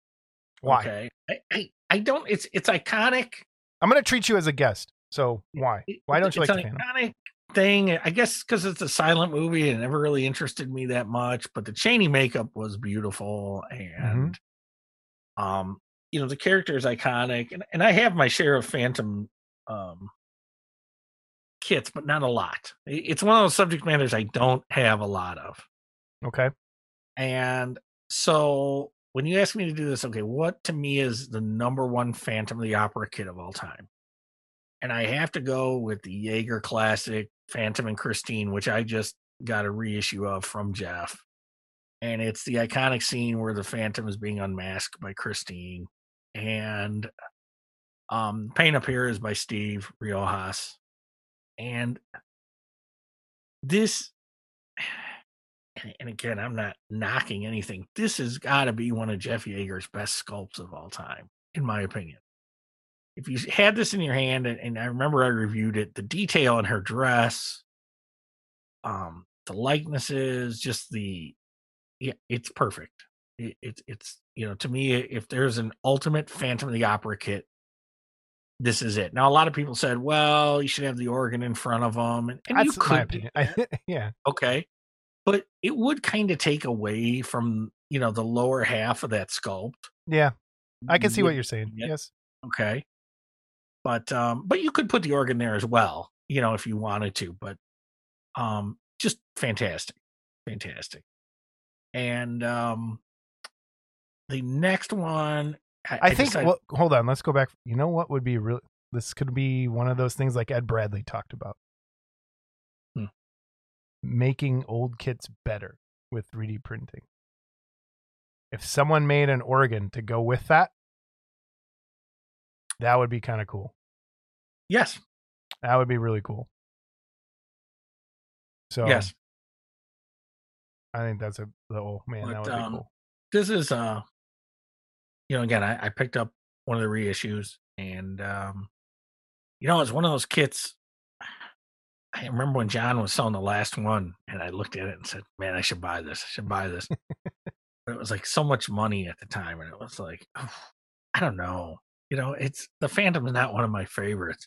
Why? Okay, I, I, I don't. It's it's iconic. I'm going to treat you as a guest. So why? Why don't you it's like the an Phantom? iconic thing? I guess because it's a silent movie and it never really interested me that much. But the Chaney makeup was beautiful, Mm-hmm. and um, you know the character is iconic, and and I have my share of Phantom um kits, but not a lot. It's one of those subject matters I don't have a lot of. Okay. And so when you ask me to do this, okay, what to me is the number one Phantom of the Opera kit of all time? And I have to go with the Yeager Classic Phantom and Christine, which I just got a reissue of from Jeff. And it's the iconic scene where the Phantom is being unmasked by Christine. And um paint up here is by Steve Riojas. And this [SIGHS] and, again, I'm not knocking anything. This has got to be one of Jeff Yeager's best sculpts of all time, in my opinion. If you had this in your hand, and, and I remember I reviewed it, the detail in her dress, um, the likenesses, just the, yeah, it's perfect. It, it's it's you know to me, if there's an ultimate Phantom of the Opera kit, this is it. Now, a lot of people said, "Well, you should have the organ in front of them," and, and you could my do opinion. that I, [LAUGHS] yeah. okay but it would kind of take away from you know the lower half of that sculpt Yeah. I can see what you're saying. Yeah. Yes. okay but um but you could put the organ there as well you know if you wanted to but um just fantastic fantastic and um the next one, I, I, think. decided- well, hold on. Let's go back. You know what would be real? This could be one of those things like Ed Bradley talked about. Hmm. Making old kits better with 3D printing. If someone made an organ to go with that, that would be kind of cool. yes, That would be really cool. So yes. I think that's a oh man, that But, would be um, cool. this is uh you know again I, I picked up one of the reissues and um you know it's one of those kits i remember when john was selling the last one and i looked at it and said man i should buy this i should buy this. [LAUGHS] But it was like so much money at the time and it was like i don't know you know it's the phantom is not one of my favorites.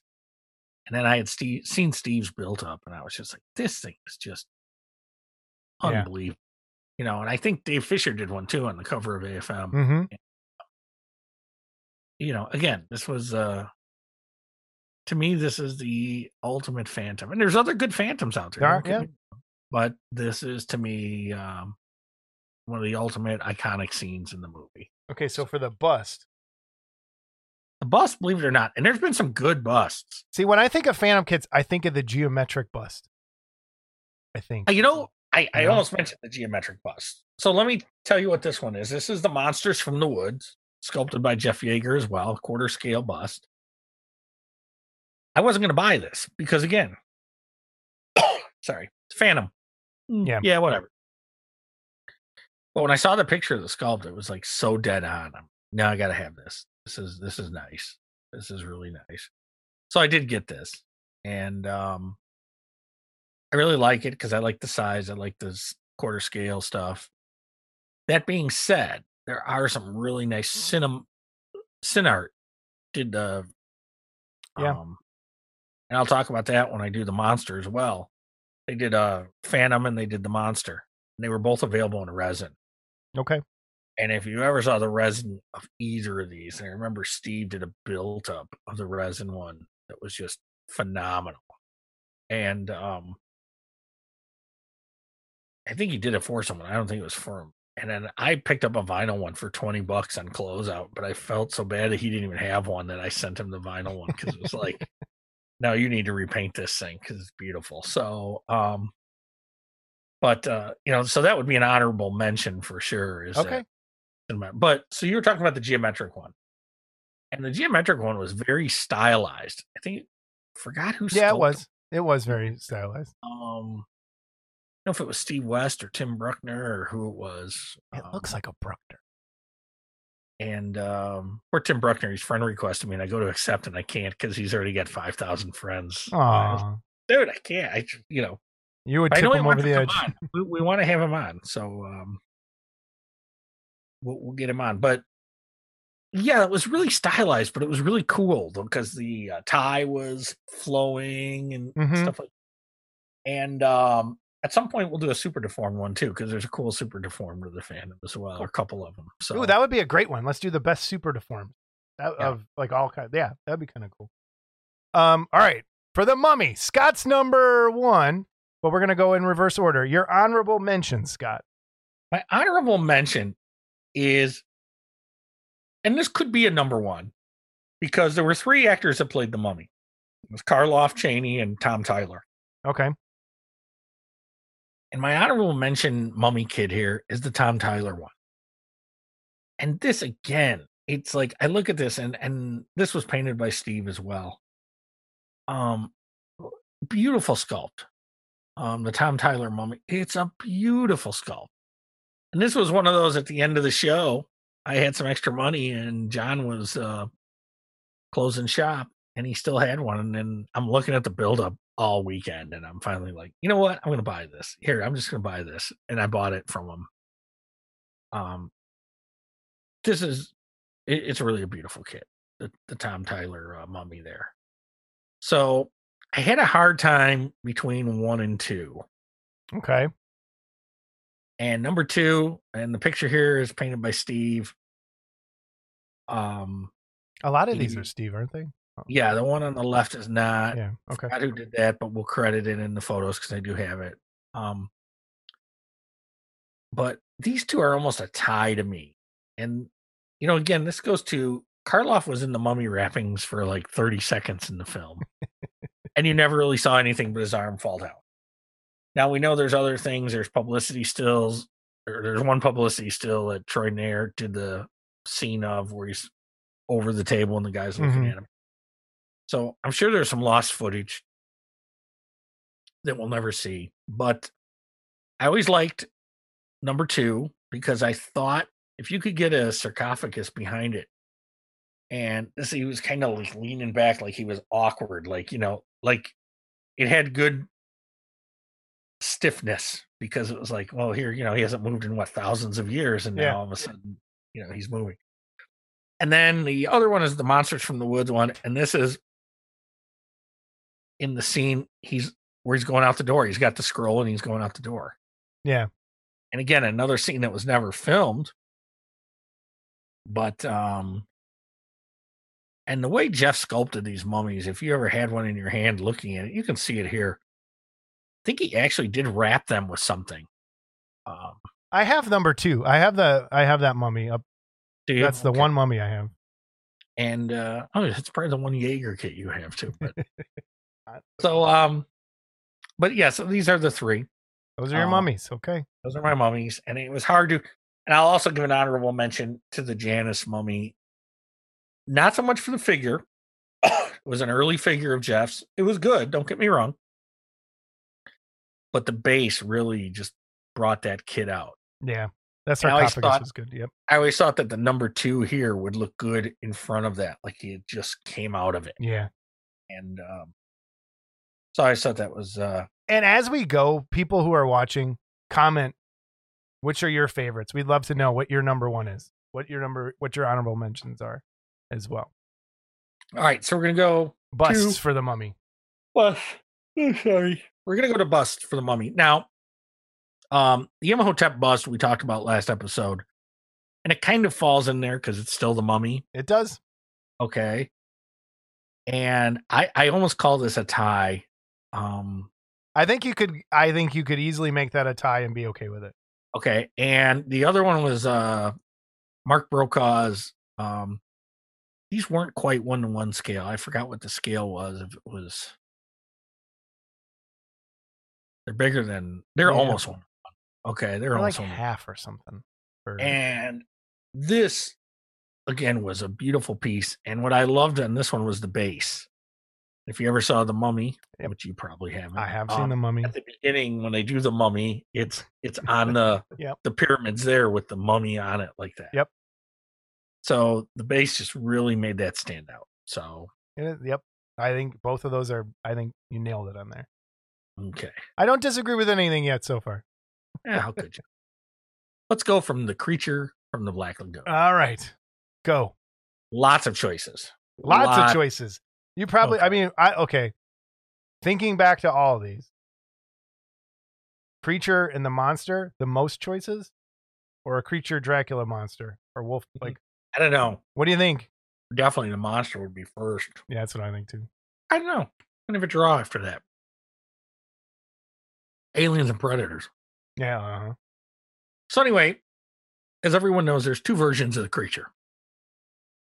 And then i had steve seen steve's built up and i was just like this thing is just Yeah. unbelievable you know and i think dave fisher did one too on the cover of afm hmm you know, again, this was uh to me, this is the ultimate phantom. And there's other good phantoms out there. Are, yeah. But this is to me um one of the ultimate iconic scenes in the movie. Okay, so for the bust, The bust, believe it or not, and there's been some good busts. see when I think of Phantom Kids, I think of the geometric bust. I think Uh, You know, I, I Yeah. almost mentioned the geometric bust. So let me tell you what this one is. This is the Monsters from the Woods, sculpted by Jeff Yeager as well, quarter scale bust. I wasn't going to buy this because, again, [COUGHS] sorry, Phantom. Mm, Yeah. Yeah, whatever. But when I saw the picture of the sculpt, it was like so dead on. I'm, now I got to have this. This is this is nice. This is really nice. So I did get this, and um, I really like it because I like the size. I like this quarter scale stuff. That being said, there are some really nice cinem Cinart did the Yeah. um and I'll talk about that when I do the monster as well. They did a Phantom and they did the monster. And they were both available in resin. okay. And if you ever saw the resin of either of these, and I remember Steve did a build up of the resin one that was just phenomenal. And um I think he did it for someone. I don't think it was for him. And then I picked up a vinyl one for 20 bucks on closeout, but I felt so bad that he didn't even have one that I sent him the vinyl one because it was like, [LAUGHS] no, you need to repaint this thing because it's beautiful. So, um, but, uh, you know, so that would be an honorable mention for sure. Is that Okay. cinema- But so you were talking about the geometric one, and the geometric one was very stylized. I think forgot who. Yeah, it was. It was very stylized. Um, know if it was Steve West or Tim Bruckner or who it was. It looks um, like a Bruckner. and um, or Tim Bruckner. He's friend requested me, and I go to accept, and I can't because he's already got five thousand friends. And I was, Aw. dude, I can't. I you know You would I know him over the edge. on. We, we want to have him on, so um, we'll, we'll get him on. But yeah, it was really stylized, but it was really cool because the uh, tie was flowing and Mhm. stuff like. And um, at some point, we'll do a super deformed one too, because there's a cool super deformed of the fandom as well, or a couple of them. So Ooh, that would be a great one. Let's do the best super deformed that, Yeah. of like all kind. Yeah, that'd be kind of cool. Um, all right, for the mummy, Scott's number one, but we're gonna go in reverse order. Your honorable mention, Scott. My honorable mention is, and this could be a number one, because there were three actors that played the mummy. It was Karloff, Chaney, and Tom Tyler. Okay, And my honorable mention mummy kid here is the Tom Tyler one. And this again, it's like I look at this and and this was painted by Steve as well. Um beautiful sculpt. Um the Tom Tyler mummy. It's a beautiful sculpt. And this was one of those at the end of the show. I had some extra money and John was uh closing shop and he still had one. And I'm looking at the buildup all weekend and I'm finally like, you know what? I'm gonna buy this. Here, I'm just gonna buy this. And I bought it from him. Um this is it, it's really a beautiful kit. The the Tom Tyler uh, mummy there. So I had a hard time between one and two. okay, And number two, and the picture here is painted by Steve. Um, a lot of these Mhm. are Steve, aren't they? Yeah, the one on the left is not. Yeah. Okay. Forgot who did that, but we'll credit it in the photos because I do have it. Um, but these two are almost a tie to me. and you know, again, this goes to Karloff was in the mummy wrappings for like 30 seconds in the film, and you never really saw anything but his arm fall down. Now we know there's other things. There's publicity stills. Or there's one publicity still that Troy Nair did the scene of where he's over the table and the guy's looking Mhm. at him. So I'm sure there's some lost footage that we'll never see. But I always liked number two because I thought if you could get a sarcophagus behind it, and this he was kind of like leaning back, like he was awkward, like you know, like it had good stiffness because it was like, well, here, you know, he hasn't moved in what thousands of years, and now all of a sudden, you know, he's moving. And then the other one is the monsters from the woods one, and this is in the scene he's where he's going out the door. He's got the scroll and he's going out the door. Yeah. And again, another scene that was never filmed. But um and the way Jeff sculpted these mummies, if you ever had one in your hand looking at it, you can see it here. I think he actually did wrap them with something. Um I have number two. I have the I have that mummy up. you? That's the Okay. one mummy I have. and uh oh it's probably the one Yeager kit you have too. But [LAUGHS] so um but yeah, so these are the three. Those are your Um, mummies. Okay. Those are my mummies, and it was hard to. And I'll also give an honorable mention to the Janus mummy. Not so much for the figure. [COUGHS] it was an early figure of Jeff's. It was good. Don't get me wrong. But the base really just brought that kid out. Yeah. That sarcophagus thought- was good. Yep. I always thought that the number two here would look good in front of that, like he just came out of it. Yeah. And um, so I thought that was uh, And as we go, people who are watching, comment which are your favorites. We'd love to know what your number one is. What your number what your honorable mentions are as well. all right. So we're gonna go Busts Two. for the mummy. bust. Oh, sorry. We're gonna go to bust for the mummy. Now, um, the Imhotep bust we talked about last episode, and it kind of falls in there because it's still the mummy. It does. Okay. And I I almost call this a tie. Um, I think you could I think you could easily make that a tie and be okay with it. okay. And the other one was uh Mark Brokaw's um these weren't quite one to one scale. I forgot what the scale was. If it was they're bigger than they're Yeah. almost one. Okay, they're like almost one. half or something. Or- And this again was a beautiful piece. And what I loved on this one was the base. If you ever saw the mummy, Yep. which you probably haven't, I have seen um, the mummy. at the beginning when they do the mummy, it's it's on the [LAUGHS] Yep. the pyramids there with the mummy on it like that. Yep. So the base just really made that stand out. So It yep. I think both of those are I think you nailed it on there. okay, I don't disagree with anything yet so far. yeah, how could you? Let's go from the creature from the Black Lagoon. All right. Go. Lots of choices. Lots Lot- of choices. You probably, I mean, I, okay. Thinking back to all of these, creature and the monster, the most choices, or a creature Dracula monster or wolf? Mm-hmm. Like, I don't know. what do you think? Definitely the monster would be first. Yeah, that's what I think too. I don't know. Kind of a draw after that. Aliens and predators. Yeah. Uh-huh. So anyway, as everyone knows, there's two versions of the creature.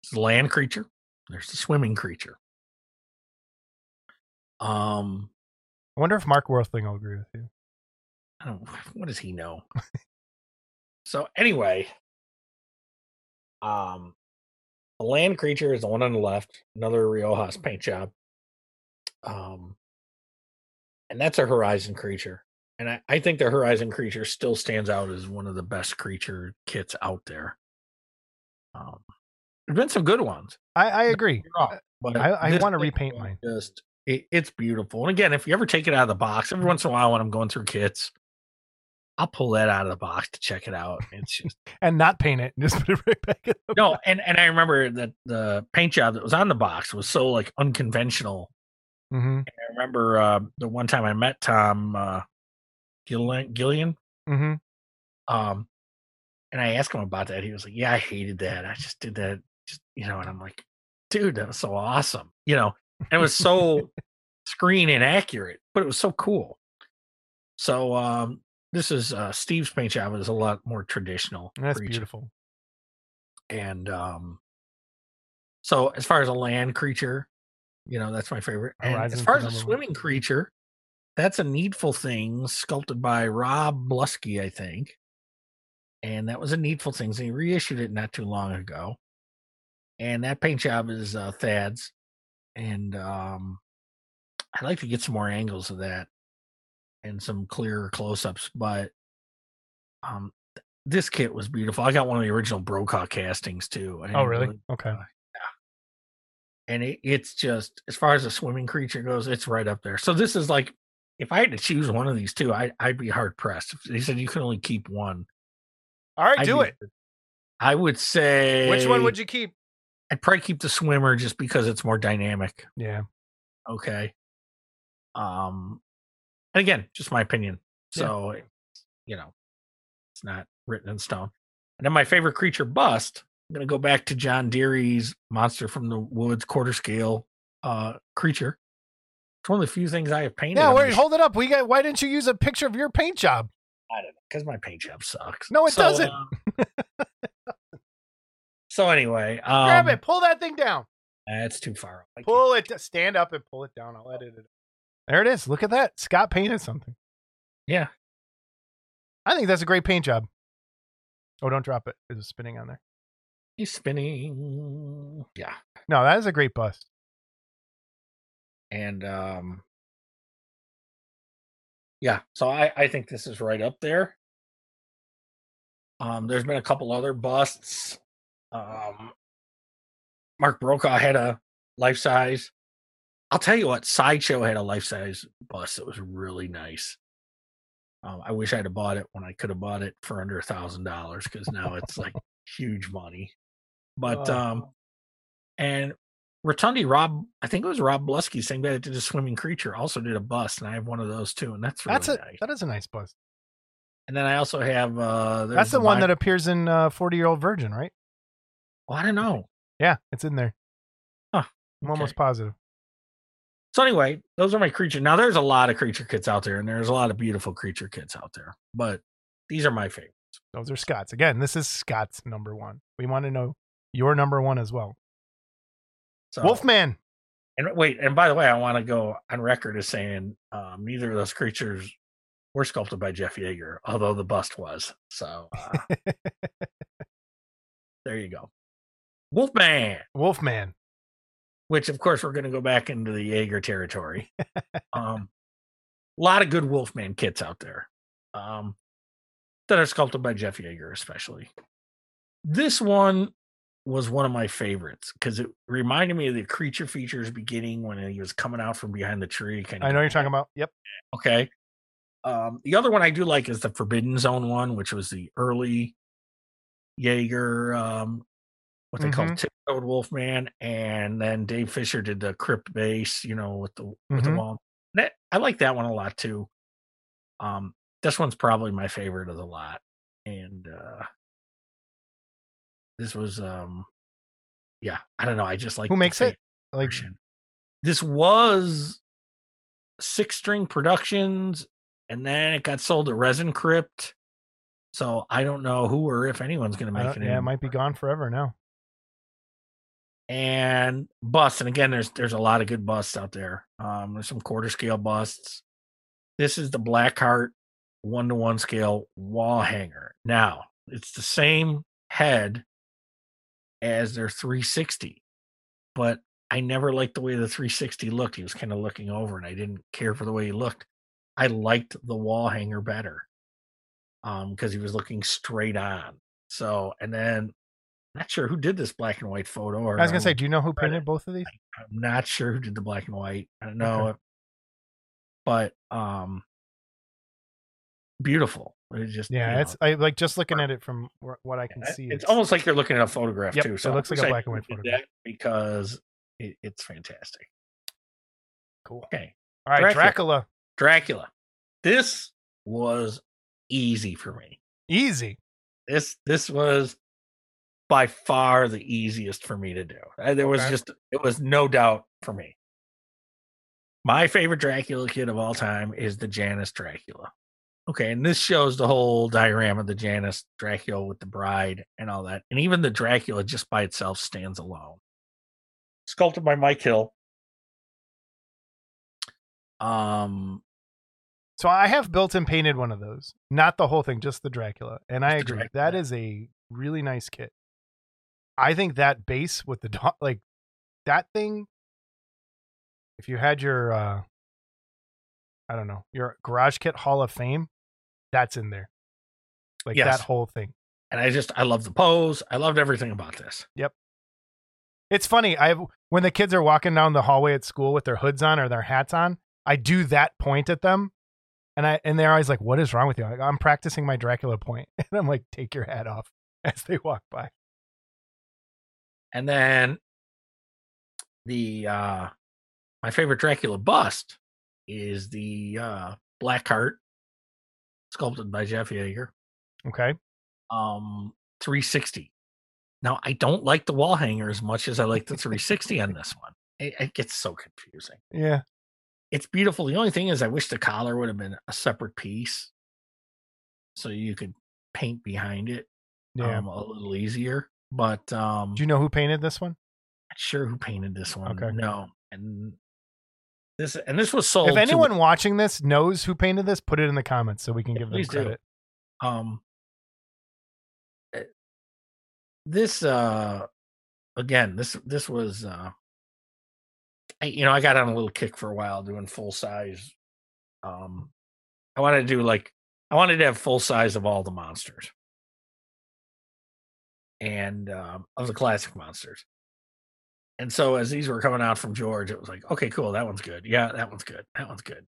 There's the land creature. There's the swimming creature. Um, I wonder if Mark Worthling will agree with you. I don't, [LAUGHS] what does he know? so anyway, um, a land creature is the one on the left, another Riojas paint job. Um, and that's a Horizon creature. And I, I think the Horizon creature still stands out as one of the best creature kits out there. Um, there's been some good ones. I, I agree. Wrong, But I- I wanna repaint mine. Just it, it's beautiful. And again, if you ever take it out of the box, every once in a while when I'm going through kits, I'll pull that out of the box to check it out. It's just [LAUGHS] And not paint it. Just [LAUGHS] put it right back in the no, and and I remember that the paint job that was on the box was so like unconventional. Mm-hmm. I remember uh, the one time I met Tom uh, Gillian, Gillian, Mm-hmm. um, and I asked him about that. He was like, "Yeah, I hated that. I just did that, just you know." And I'm like, "Dude, that was so awesome," you know. And it was so [LAUGHS] screen inaccurate, but it was so cool. So um, this is uh, Steve's paint job is a lot more traditional. That's creature. beautiful. And um, so as far as a land creature, you know that's my favorite. And as far as a number one. swimming creature, that's a needful thing sculpted by Rob Blusky, I think. And that was a needful thing. He reissued it not too long ago. And that paint job is uh, Thad's. And um, I'd like to get some more angles of that and some clearer close-ups. But um, this kit was beautiful. I got one of the original Brokaw castings too. Oh, really? Okay. and it, it's just as far as a swimming creature goes, it's right up there. So this is like, if I had to choose one of these two, I, I'd be hard pressed. If they said you can only keep one, All right, I'd do be- it. I would say Which one would you keep? I'd probably keep the swimmer just because it's more dynamic. Yeah. Okay. Um, and again, just my opinion. Yeah. So, you know, it's not written in stone. And then my favorite creature bust. I'm gonna go back to John Deere's monster from the woods quarter scale uh creature. It's one of the few things I have painted. Yeah, wait, hold it up. We got why didn't you use a picture of your paint job? I don't know because my paint job sucks. No, it doesn't. um, [LAUGHS] so anyway, um, Grab it, pull that thing down. That's too far. I can't- Pull it stand up and pull it down. I'll edit it. There it is. Look at that. Scott painted something. Yeah, I think that's a great paint job. Oh, don't drop it. It's spinning on there. he's spinning. Yeah, No, that is a great bust. and um, yeah. So I I think this is right up there. Um, there's been a couple other busts. Um, Mark Brokaw had a life size. I'll tell you what, Sideshow had a life size bust that was really nice. Um, I wish I'd have bought it when I could have bought it for under a thousand dollars because now it's like [LAUGHS] huge money. But Oh. um, and Rotundi Rob, I think it was Rob Blusky, same guy that did a swimming creature, also did a bust, and I have one of those too, and that's really That's a nice. that is a nice bust. And then I also have uh, That's the one Bi- that appears in uh, Forty Year Old Virgin, right? Well, I don't know. Yeah, it's in there. Huh, I'm almost positive. So anyway, those are my creature. Now there's a lot of creature kits out there, and there's a lot of beautiful creature kits out there, but these are my favorites. Those are Scott's. Again, this is Scott's number one. We want to know your number one as well. So, Wolfman. And wait, and by the way, I want to go on record as saying um, neither of those creatures were sculpted by Jeff Yeager, although the bust was. So uh, [LAUGHS] there you go. Wolfman, Wolfman. which of course we're going to go back into the Yeager territory. um, a lot of good Wolfman kits out there um, that are sculpted by Jeff Yeager, especially. This one was one of my favorites because it reminded me of the creature features beginning when he was coming out from behind the tree. Kind I know you're talking about. Yep. Okay. Um, the other one I do like is the Forbidden Zone one, which was the early Yeager, um, what they call Mhm. tiptoed Wolfman, and then Dave Fisher did the Crypt base, you know, with the with the Mhm. wall. That I like that one a lot too. Um, this one's probably my favorite of the lot, and uh, this was um, yeah, I don't know, I just like Who makes it? Like. This was Six String Productions, and then it got sold to Resin Crypt. So I don't know who or if anyone's going to make it. yeah, it might be gone forever now. And busts, and again, there's there's a lot of good busts out there. Um, there's some quarter scale busts. This is the Blackheart one to one scale wall hanger. Now it's the same head as their 360, but I never liked the way the 360 looked. He was kind of looking over, and I didn't care for the way he looked. I liked the wall hanger better um because he was looking straight on. So, and then not sure who did this black and white photo. Or I was gonna say, um, do you know who painted both of these? I'm not sure who did the black and white. I don't know, Okay. but um, beautiful. It's just Yeah, know, it's I like just looking at it from what I can I- see. It's almost like you're looking at a photograph Yep, too. So it looks like a black and white photograph. because it, it's fantastic. cool. Okay, All right, Dracula. Dracula. Dracula. This was easy for me. Easy. This this was by far the easiest for me to do. Uh, There was Okay. just it was no doubt for me. My favorite Dracula kid of all time is the Janus Dracula. Okay, and this shows the whole diorama of the Janus Dracula with the bride and all that. And even the Dracula just by itself stands alone. Sculpted by Mike Hill. Um So I have built and painted one of those. Not the whole thing, just the Dracula. And I agree. Dracula. That is a really nice kit. I think that base with the dog like that thing if you had your uh I don't know, your garage kit hall of fame, that's in there. Like Yes. that whole thing. and I just I love the pose. I loved everything about this. Yep. It's funny. I when the kids are walking down the hallway at school with their hoods on or their hats on, I do that point at them, and I and they're always like, "What is wrong with you?" I'm, like, I'm practicing my Dracula point, [LAUGHS] and I'm like, "Take your hat off" as they walk by. And then the uh my favorite Dracula bust is the uh Black Heart sculpted by Jeff Yeager. Okay, Um 360. Now I don't like the wall hanger as much as I like the 360 on this one. It, it gets so confusing. yeah, It's beautiful. The only thing is I wish the collar would have been a separate piece so you could paint behind it yeah. um, a little easier. But um do you know who painted this one? not sure who painted this one. Okay. No. And this and this was sold if to- anyone watching this knows who painted this, put it in the comments so we can Yeah, give them please do. credit. um eh, this uh again this this was uh I, you know i got on a little kick for a while doing full size um i wanted to do like i wanted to have full size of all the monsters and um of the classic monsters and so as these were coming out from george it was like okay cool that one's good yeah that one's good that one's good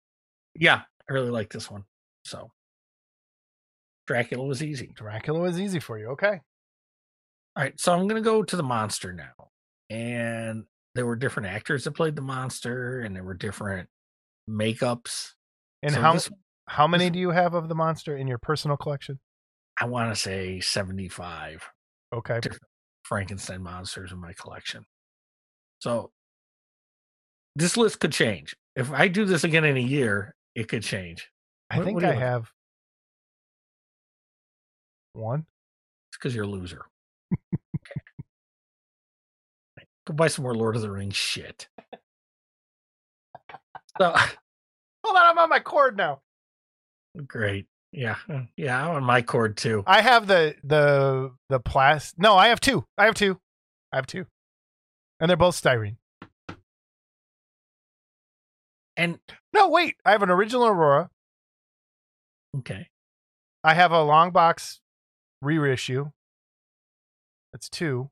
yeah i really like this one so dracula was easy Dracula was easy for you. Okay, all right, so I'm gonna go to the monster now, and there were different actors that played the monster, and there were different makeups. and So how this- how many do you have of the monster in your personal collection? I want to say 75 Okay, Frankenstein monsters in my collection. So this list could change. If I do this again in a year, it could change. I What- think what I have one. It's because you're a loser. Go buy some more Lord of the Rings shit. So [LAUGHS] Hold on, I'm on my cord now. great. Yeah. uh, Yeah, I'm on my cord too. I have the the the plas. No, I have two. I have two. I have two, and they're both styrene. And No, wait. I have an original Aurora. okay. I have a long box reissue. That's two.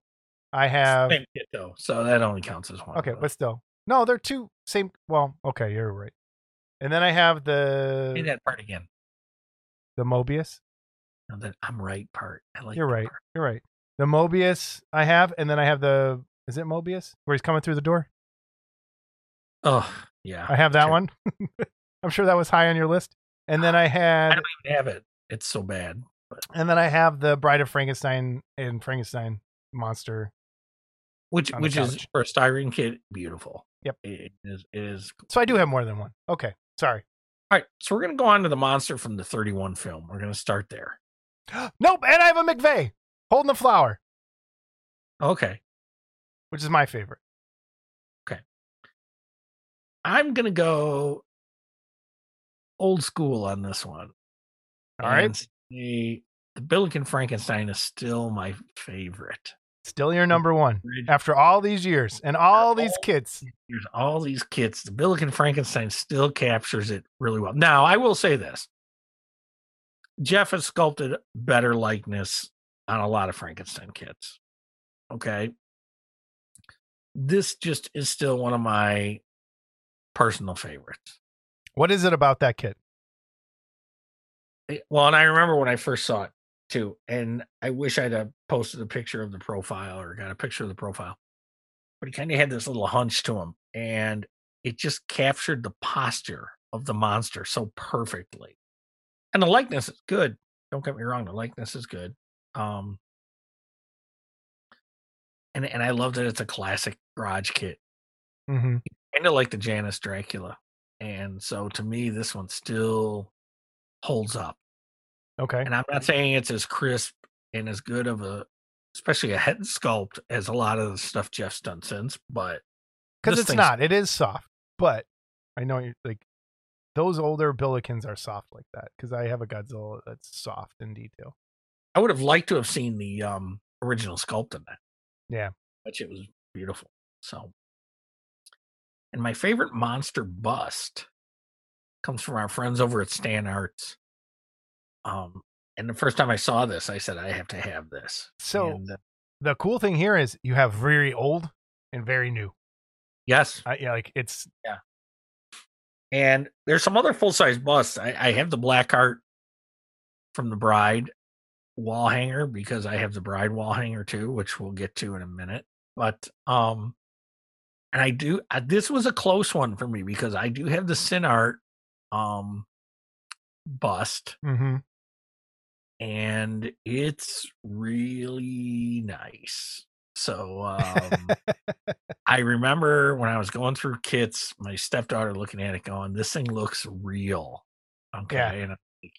I have Same kit though, so that only counts as one. okay, but still, no, they're two same. Well, okay, you're right. And then I have say the that part again. The Mobius. No, that I'm right part. I like. You're right. part. You're right. The Mobius I have, and then I have the is it Mobius where he's coming through the door? Oh yeah. I have that one. [LAUGHS] I'm sure that was high on your list. And then I I had, don't even have it. It's so bad. and then I have the Bride of Frankenstein and Frankenstein monster. Which which is for a styrene kit, beautiful. Yep. It is it is So I do have more than one. Okay, sorry. All right. So we're gonna go on to the monster from the 31 film. We're gonna start there. [GASPS] Nope, and I have a McVeigh holding the flower, Okay. which is my favorite. Okay. I'm gonna go old school on this one. All right, the Billiken Frankenstein is still my favorite. Still your number one after all these years and all these kids. There's all these kits. The Billiken Frankenstein still captures it really well. Now, I will say this Jeff has sculpted better likeness on a lot of Frankenstein kits. Okay. This just is still one of my personal favorites. What is it about that kid? Eh, Well, and I remember when I first saw it too, and I wish I'd have posted a picture of the profile or got a picture of the profile. But he kind of had this little hunch to him, and it just captured the posture of the monster so perfectly. And the likeness is good. Don't get me wrong, the likeness is good. Um, and and I love that it's a classic garage kit, Mm-hmm. kind of like the Janus Dracula. And so to me, this one still holds up. Okay. And I'm not saying it's as crisp and as good of a, especially a head sculpt as a lot of the stuff Jeff's done since, but Because it's not. It is soft, but I know you like those older Billikens are soft like that. Because I have a Godzilla that's soft in detail. I would have liked to have seen the um original sculpt in that. Yeah. which it was beautiful. So and my favorite monster bust comes from our friends over at Stan Arts. Um and the first time I saw this, I said I have to have this. So And, uh, the cool thing here is you have very old and very new. yes, I, yeah, like it's Yeah. And there's some other full size busts. I, I have the Blackheart from the bride wall hanger because I have the bride wall hanger too, which we'll get to in a minute. But um, and I do. Uh, this was a close one for me because I do have the sin art um bust, mhm. And it's really nice. So um, [LAUGHS] I remember when I was going through kits, my stepdaughter looking at it, going, "This thing looks real." Okay, Yeah. and like,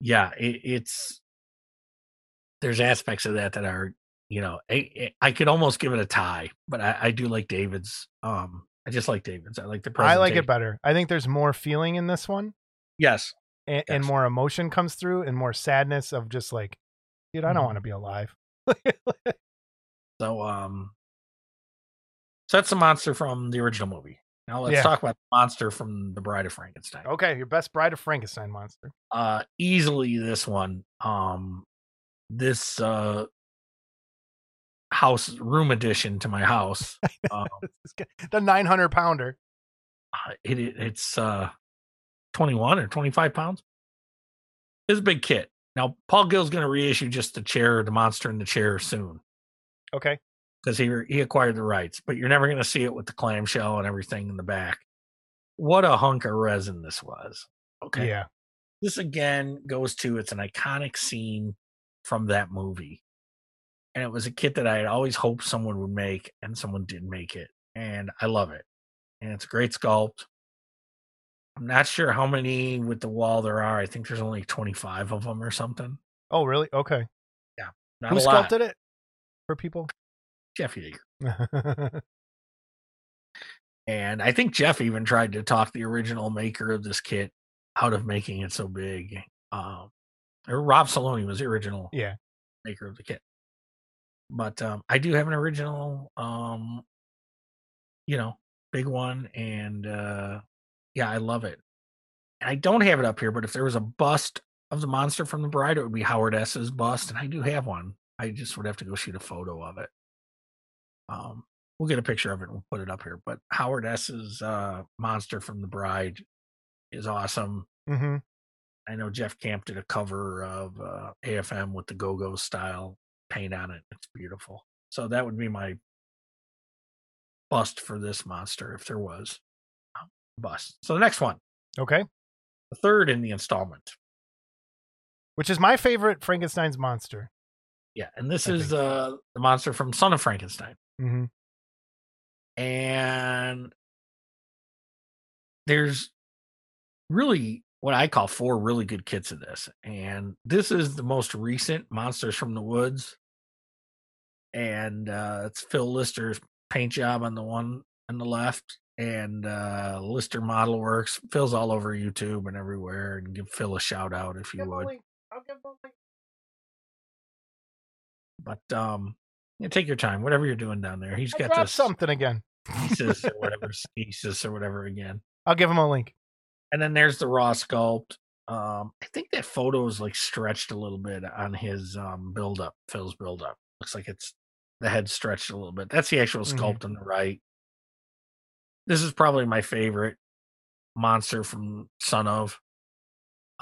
yeah, it, it's there's aspects of that that are, you know, I, I could almost give it a tie, but I, I do like David's. Um, I just like David's. I like the. I like it better. I think there's more feeling in this one, Yes, and, and more emotion comes through, and more sadness of just like, dude, I don't Mhm. want to be alive. So um so that's the monster from the original movie. Now let's Yeah. talk about the monster from the Bride of Frankenstein. okay, your best Bride of Frankenstein monster. Uh easily this one. Um this uh house room addition to my [LAUGHS] house. um, the 900 pounder. uh, it, it it's uh 21 or 25 pounds. It's a big kit. Now Paul Gill's gonna reissue just the chair, the monster in the chair soon. Okay. because he he acquired the rights, but you're never going to see it with the clamshell and everything in the back. What a hunk of resin this was. Okay. Yeah. This again goes to it's an iconic scene from that movie. And it was a kit that I had always hoped someone would make, and someone did make it. And I love it. And it's a great sculpt. I'm not sure how many with the wall there are. I think there's only 25 of them or something. Oh, really? Okay. Not Who a lot. sculpted it for people? Jeff Yeager. [LAUGHS] And I think Jeff even tried to talk the original maker of this kit out of making it so big. Um, or Rob Saloni was the original yeah. maker of the kit. But um, I do have an original, um, you know, big one, and uh, yeah, I love it. And I don't have it up here, but if there was a bust of the monster from the bride, it would be Howard S's bust, and I do have one. I just would have to go shoot a photo of it. Um, we'll get a picture of it and we'll put it up here. But Howard S's uh, monster from the bride is awesome. hmm I know Jeff Camp did a cover of uh, AFM with the Gogos style paint on it. It's beautiful. So that would be my bust for this monster if there was bust. So the next one, Okay. the third in the installment. Which is my favorite Frankenstein's monster. Yeah, and this I is uh, the monster from Son of Frankenstein. hmm And there's really what I call four really good kits of this. And this is the most recent Monsters from the Woods. And uh, it's Phil Lister's paint job on the one on the left. And uh, Lister Model Works. Phil's all over YouTube and everywhere. And give Phil a shout out if you would. But um, yeah, take your time, whatever you're doing down there. He's I got this something again. thesis or whatever, [LAUGHS] thesis or whatever again. I'll give him a link. And then there's the raw sculpt. Um, I think that photo is like stretched a little bit on his um build up, Phil's build up. Looks like it's the head stretched a little bit. That's the actual Mhm. sculpt on the right. This is probably my favorite monster from Son of.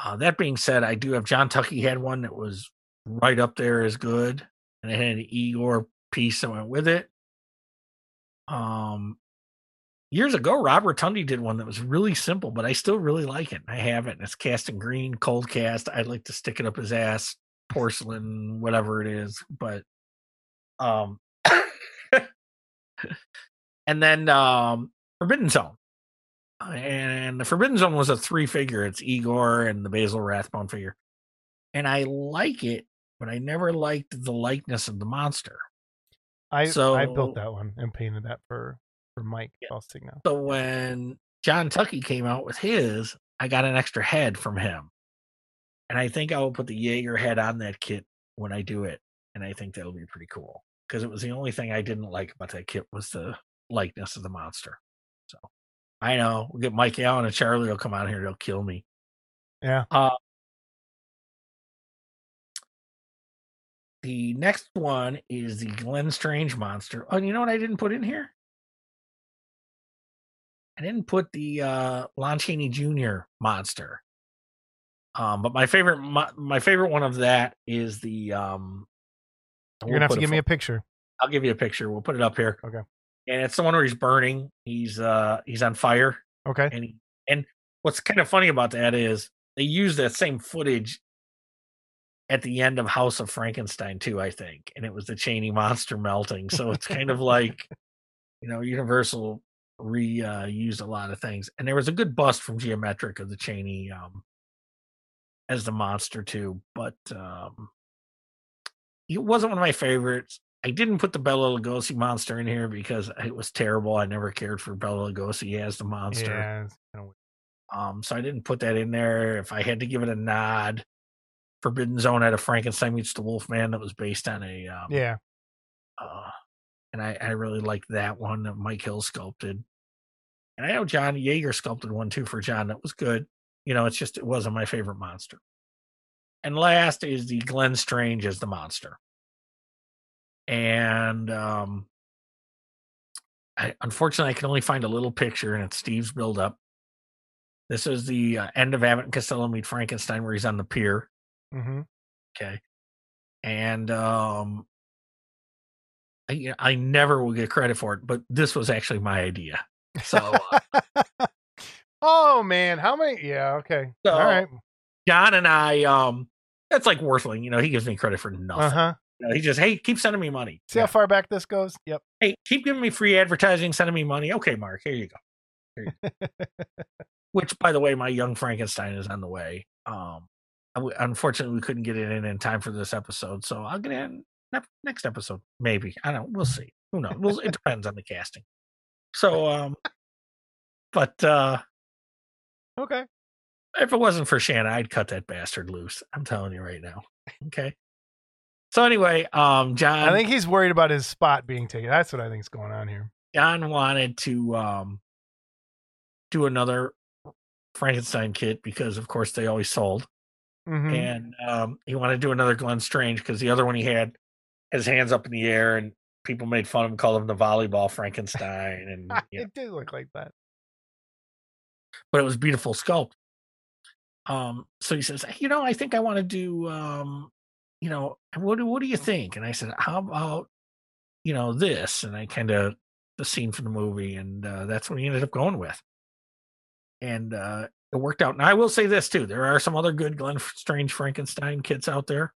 Uh, that being said, I do have John Tucky had one that was right up there as good, and it had an Igor piece that went with it. Um, years ago, Rob Rotundi did one that was really simple, but I still really like it. I have it, and it's cast in green, cold cast. I'd like to stick it up his ass, porcelain, whatever it is. But, um, [COUGHS] and then um, Forbidden Zone. Uh, and the Forbidden Zone was a three figure. It's Igor and the Basil Rathbone figure, and I like it, but I never liked the likeness of the monster. I I built that one and painted that for for Mike Yeah. So when John Tucky came out with his, I got an extra head from him, and I think I will put the Yeager head on that kit when I do it, and I think that'll be pretty cool because it was the only thing I didn't like about that kit was the likeness of the monster. I know we'll get Mike Allen and Charlie will come out here, they'll kill me. Yeah. Uh, the next one is the Glenn Strange monster. Oh, you know what I didn't put in here? I didn't put the uh, Lon Chaney Jr. monster. Um, but my favorite, my, my favorite one of that is the. Um, You're gonna have to give me a picture. I'll give you a picture. We'll put it up here. Okay. And it's the one where he's burning. He's uh he's on fire Okay. and he, and what's kind of funny about that is they use that same footage at the end of House of Frankenstein too, I think, and it was the Chaney monster melting. So it's kind of like, [LAUGHS] you know, Universal re uh, used a lot of things, and there was a good bust from Geometric of the Chaney um, as the monster too, but um, it wasn't one of my favorites. I didn't put the Bela Lugosi monster in here because it was terrible. I never cared for Bela Lugosi as the monster. Yeah. it's kinda weird. Um, so I didn't put that in there. If I had to give it a nod, Forbidden Zone had a Frankenstein meets the Wolfman that was based on a um, Yeah. uh, and I, I really liked that one that Mike Hill sculpted. And I know John Yeager sculpted one too for John that was good. You know, it's just it wasn't my favorite monster. And last is the Glenn Strange as the monster. And um I unfortunately I can only find a little picture and it's Steve's build up. This is the uh, end of Abbott and Costello meet Frankenstein where he's on the pier. hmm Okay. And um I, I never will get credit for it, but this was actually my idea. So uh, [LAUGHS] oh man, how many? Yeah. Okay. So- All right. John and I, um, it's like Worthling, you know, he gives me credit for nothing. Uh huh. You know, he just, hey, keep sending me money. See Yeah. how far back this goes? Yep. Hey, keep giving me free advertising, sending me money. Okay, Mark, here you go. Here you go. [LAUGHS] Which, by the way, my young Frankenstein is on the way. Um, w- unfortunately, we couldn't get it in in time for this episode, so I'll get it in ne- next episode, maybe. I don't. know. We'll see. Who knows? We'll, it depends on the casting. So, um, but uh, Okay. if it wasn't for Shanna, I'd cut that bastard loose. I'm telling you right now. Okay. So anyway, um, John, I think he's worried about his spot being taken. That's what I think's going on here. John wanted to um do another Frankenstein kit because, of course, they always sold, Mhm. and um, he wanted to do another Glenn Strange because the other one he had his hands up in the air and people made fun of him, called him the volleyball Frankenstein, and [LAUGHS] you know, It did look like that. but it was beautiful sculpt. Um, so he says, you know, I think I want to do, um, you know, what do what do you think? And I said, how about, you know, this? And I kind of the scene from the movie, and uh, that's what he ended up going with. And uh, it worked out. And I will say this too: there are some other good Glenn Strange Frankenstein kits out there.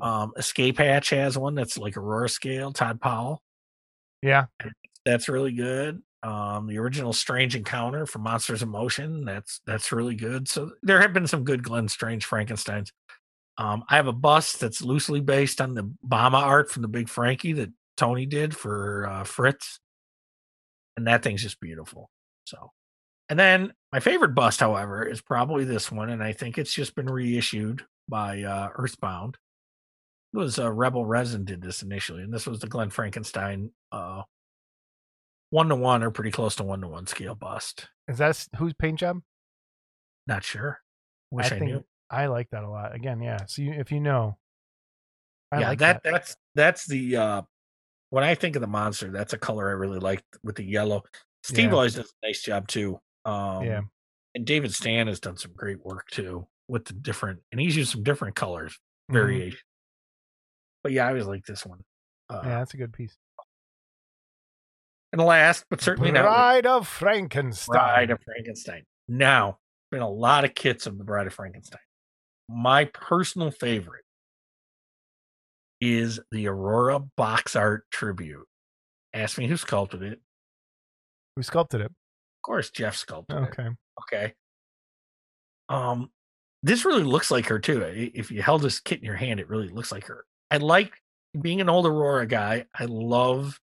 Um, Escape Hatch has one that's like Aurora scale. Todd Powell Yeah. that's really good. Um, the original Strange Encounter from Monsters of Motion, that's that's really good. So there have been some good Glenn Strange Frankenstein's. Um, I have a bust that's loosely based on the Bama art from the Big Frankie that Tony did for uh, Fritz, and that thing's just beautiful. So, and then my favorite bust, however, is probably this one, and I think it's just been reissued by uh, Earthbound. It was uh, Rebel Resin did this initially, and this was the Glenn Frankenstein uh, one to one or pretty close to one to one scale bust. Is that whose paint job? Not sure. Wish I, think knew. I like that a lot. Again, yeah. So you, if you know, I yeah, like that, that's that's the uh when I think of the monster, that's a color I really like with the yellow. Steve Yeah. always does a nice job too. Um Yeah. and David Stan has done some great work too with the different and he's used some different colors Mhm. variation. But yeah, I always like this one. Uh, Yeah, that's a good piece. And last, but certainly not Bride of Frankenstein. Bride of Frankenstein. Now, been a lot of kits of the Bride of Frankenstein. My personal favorite is the Aurora box art tribute. Ask me who sculpted it. Who sculpted it? Of course, Jeff sculpted it. Okay. Okay. Um, this really looks like her too. If you held this kit in your hand, it really looks like her. I like being an old Aurora guy. I love,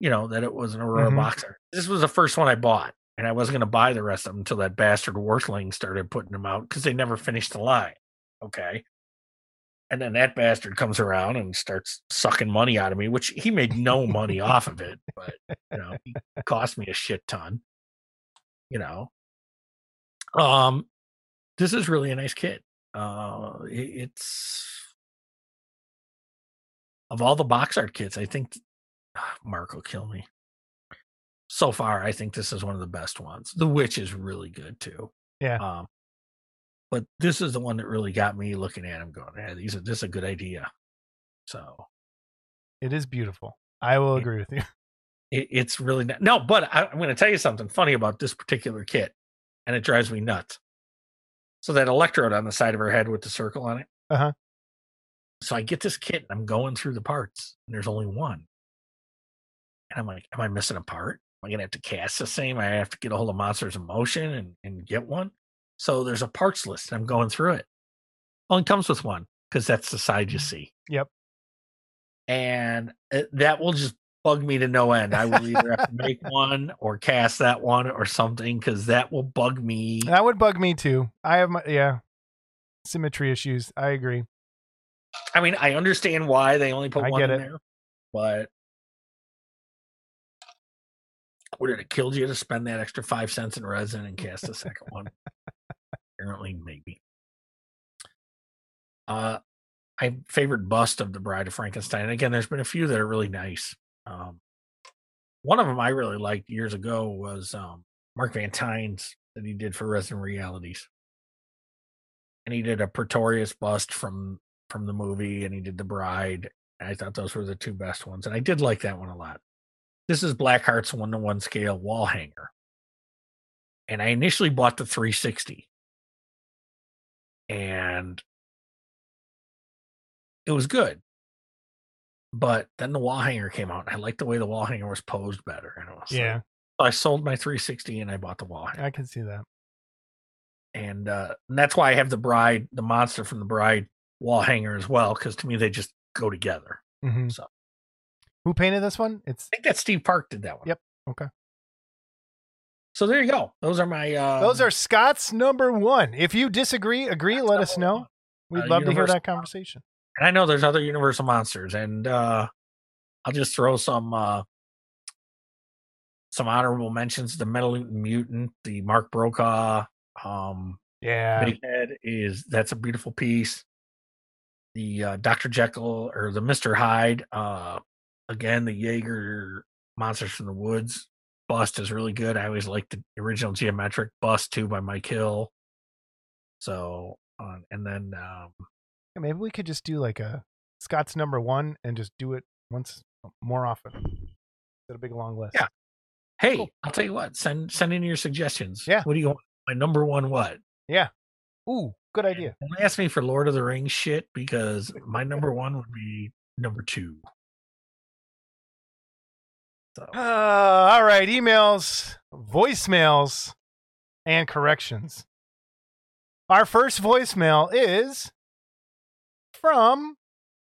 you know, that it was an Aurora Mhm. boxer. This was the first one I bought, and I wasn't going to buy the rest of them until that bastard Worthling started putting them out because they never finished the line. Okay. And then that bastard comes around and starts sucking money out of me, which he made no money [LAUGHS] off of it, but you know, he cost me a shit ton. You know. Um this is really a nice kit. Uh it- it's of all the box art kits, I think [SIGHS] Mark will kill me. So far, I think this is one of the best ones. The Witch is really good too. Yeah. Um, but this is the one that really got me looking at him, going, "Yeah, these are this is a good idea." So It is beautiful. I will Yeah. agree with you. it, it's really not, no. But I, I'm going to tell you something funny about this particular kit, and it drives me nuts. So that electrode on the side of her head with the circle on it. Uh-huh. So I get this kit, and I'm going through the parts, and there's only one. And I'm like, "Am I missing a part? Am I going to have to cast the same? I have to get a hold of Monsters in Motion and, and get one." So there's a parts list, and I'm going through it. Only comes with one because that's the side you mm-hmm. see. Yep. And it, that will just bug me to no end. I will either have to make [LAUGHS] one or cast that one or something because that will bug me. That would bug me too. I have my yeah. Symmetry issues. I agree. I mean, I understand why they only put I one in it. there, but would it have killed you to spend that extra five cents in resin and cast a second [LAUGHS] one? Apparently, maybe. Uh, my favorite bust of the Bride of Frankenstein. And again, there's been a few that are really nice. Um, one of them I really liked years ago was um, Mark Van Tyne's that he did for Resident Realities, and he did a Pretorius bust from from the movie, and he did the Bride. I thought those were the two best ones, and I did like that one a lot. This is Blackheart's one to one scale wall hanger, and I initially bought the 360, and it was good. But then the wall hanger came out, and I liked the way the wall hanger was posed better. And it was like- Yeah, so I sold my 360 and I bought the wall hanger, I can see that. and uh, and that's why I have the bride, the monster from the bride wall hanger as well, because to me they just go together. hmm So- Who painted this one? It's I think that Steve Park did that one. Yep, okay. So there you go. Those are my. Um, those are Scott's number one. If you disagree, agree, Scott's let us know. one. We'd Uh, love to hear that conversation. And I know there's other Universal monsters, and uh, I'll just throw some uh, some honorable mentions. The Metal Mutant, the Mark Brokaw, um, Yeah, Big Head is that's a beautiful piece. The uh, Dr. Jekyll or the Mr. Hyde, uh, again, the Yeager Monsters from the Woods bust is really good. I always liked the original geometric bust too by Mike Hill. So, and then um, Yeah, maybe we could just do like a Scott's number one and just do it once more often. Get a big long list. Yeah. hey, Cool. I'll tell you what, send send in your suggestions. Yeah. What do you want? My number one what? Yeah. Ooh, good idea. Don't ask me for Lord of the Rings shit because [LAUGHS] my number one would be number two. So Uh, all right, emails, voicemails, and corrections. Our first voicemail is from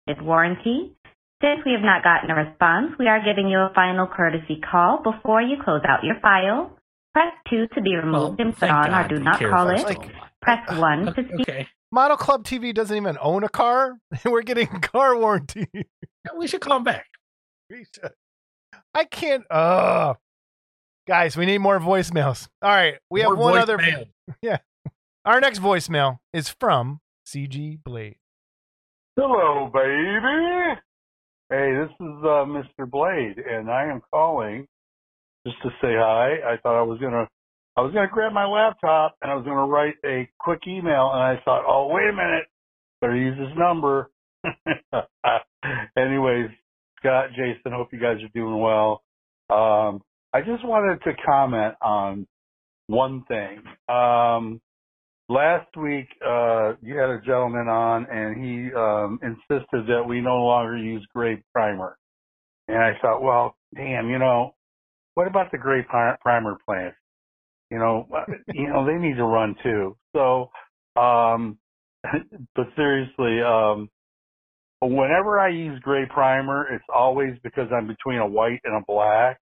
With warranty. Since we have not gotten a response, we are giving you a final courtesy call before you close out your file. Press 2 to be removed and put thank on our God do not call for it. us Like- Press [LAUGHS] 1 to Okay, speak. okay. Model Club TV doesn't even own a car. [LAUGHS] We're getting car warranty. We should call him back. We should- I can't. Uh, guys, we need more voicemails. All right, we have one other. [LAUGHS] Yeah, Our next voicemail is from CG Blade. Hello, baby. Hey, this is uh, Mr. Blade, and I am calling just to say hi. I thought I was gonna, I was gonna grab my laptop and I was gonna write a quick email, and I thought, oh, wait a minute, better use this number. [LAUGHS] Anyways, Scott, Jason, hope you guys are doing well. Um, I just wanted to comment on one thing. Um, last week uh you had a gentleman on and he um insisted that we no longer use gray primer and i thought well damn you know what about the gray primer plants? You know, uh, [LAUGHS] you know, they need to run too. So, um, [LAUGHS] but seriously, um, whenever I use gray primer, it's always because I'm between a white and a black.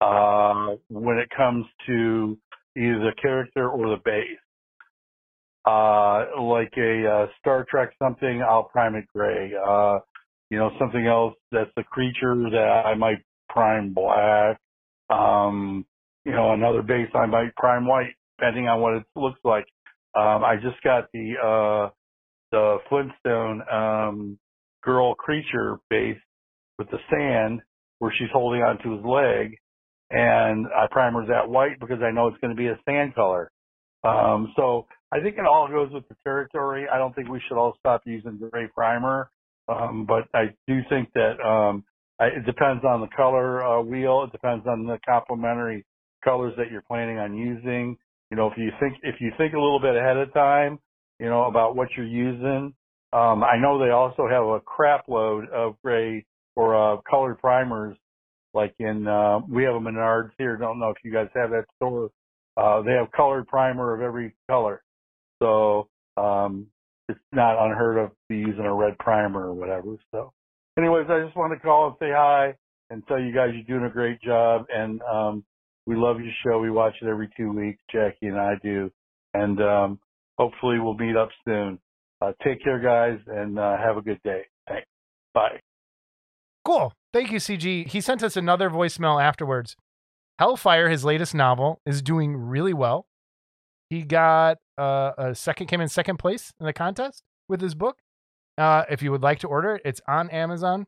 Uh, when it comes to either the character or the base, uh, like a uh, Star Trek something, I'll prime it gray. Uh, you know, something else that's a creature that I might prime black. Um, you know, another base I might prime white, depending on what it looks like. Um, I just got the uh, the Flintstone um, girl creature base with the sand where she's holding onto his leg, and I primer that white because I know it's going to be a sand color. Um, so I think it all goes with the territory. I don't think we should all stop using gray primer, um, but I do think that um, I, it depends on the color uh, wheel. It depends on the complementary colors that you're planning on using. You know, if you think if you think a little bit ahead of time, you know about what you're using. Um, I know they also have a crap load of gray or uh, colored primers. Like in, uh, we have a Menards here. Don't know if you guys have that store. Uh, they have colored primer of every color. So, um, it's not unheard of to be using a red primer or whatever. So anyways, I just want to call and say hi and tell you guys you're doing a great job. And, um, we love your show. We watch it every two weeks. Jackie and I do. And, um, hopefully we'll meet up soon. Uh, take care, guys, and uh, have a good day. Thanks. Bye. Cool. Thank you, CG. He sent us another voicemail afterwards. Hellfire, his latest novel, is doing really well. He got uh, a second, came in second place in the contest with his book. Uh, if you would like to order it, it's on Amazon.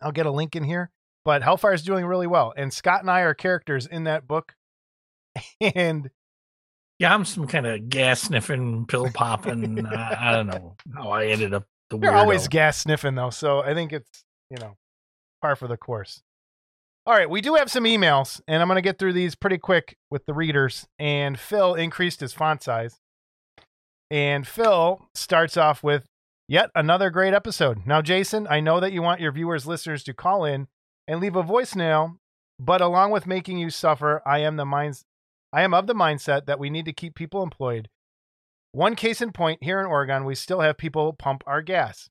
I'll get a link in here. But Hellfire is doing really well, and Scott and I are characters in that book. [LAUGHS] And Yeah, I'm some kind of gas sniffing, pill popping. uh, I don't know how I ended up the You're weirdo. always gas sniffing though, so I think it's you know par for the course. All right, we do have some emails, and I'm going to get through these pretty quick with the readers. And Phil increased his font size, and Phil starts off with yet another great episode. Now, Jason, I know that you want your viewers, listeners to call in and leave a voicemail, but along with making you suffer, I am the minds, I am of the mindset that we need to keep people employed. One case in point here in Oregon, we still have people pump our gas.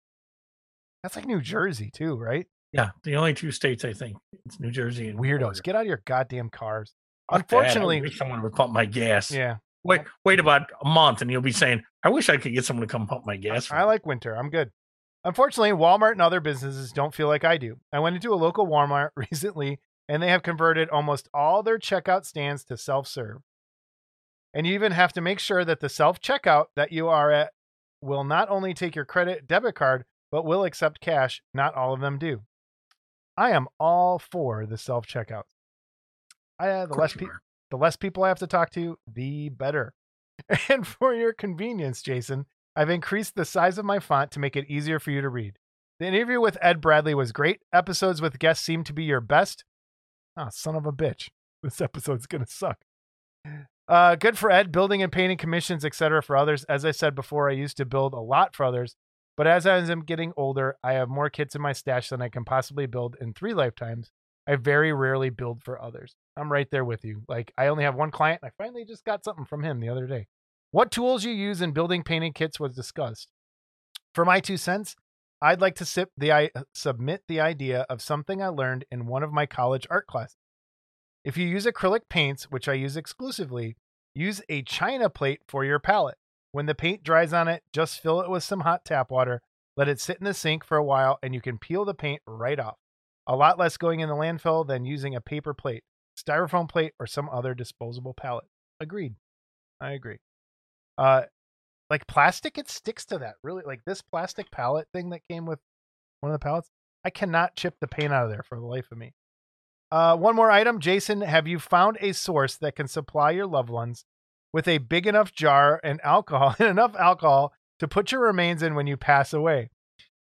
That's like New Jersey too, right? Yeah, the only two states I think it's New Jersey and Weirdos, Florida. get out of your goddamn cars. Fuck. I Unfortunately, someone would pump my gas. yeah, Wait, wait about a month, and you'll be saying, "I wish I could get someone to come pump my gas." I me." like winter. I'm good. Unfortunately, Walmart and other businesses don't feel like I do. I went into a local Walmart [LAUGHS] recently, and they have converted almost all their checkout stands to self serve. And you even have to make sure that the self checkout that you are at will not only take your credit debit card, but will accept cash. Not all of them do. I am all for the self checkouts. I uh, the less people the less people I have to talk to, the better. [LAUGHS] And for your convenience, Jason, I've increased the size of my font to make it easier for you to read. The interview with Ed Bradley was great. Episodes with guests seem to be your best. Oh, son of a bitch. [LAUGHS] This episode's to suck. Uh, good for Ed, building and painting commissions, etc. for others. As I said before, I used to build a lot for others, but as I am getting older, I have more kits in my stash than I can possibly build in three lifetimes. I very rarely build for others. I'm right there with you. Like I only have one client. And I finally just got something from him the other day. What tools you use in building painting kits was discussed. For my two cents, I'd like to sip the, I, submit the idea of something I learned in one of my college art classes. If you use acrylic paints, which I use exclusively, use a china plate for your palette. When the paint dries on it, just fill it with some hot tap water, let it sit in the sink for a while, and you can peel the paint right off. A lot less going in the landfill than using a paper plate, styrofoam plate, or some other disposable palette. Agreed. I agree. Uh, like plastic, it sticks to that. Really, like this plastic palette thing that came with one of the palettes, I cannot chip the paint out of there for the life of me. Uh, one more item, Jason. Have you found a source that can supply your loved ones with a big enough jar and alcohol and [LAUGHS] enough alcohol to put your remains in when you pass away?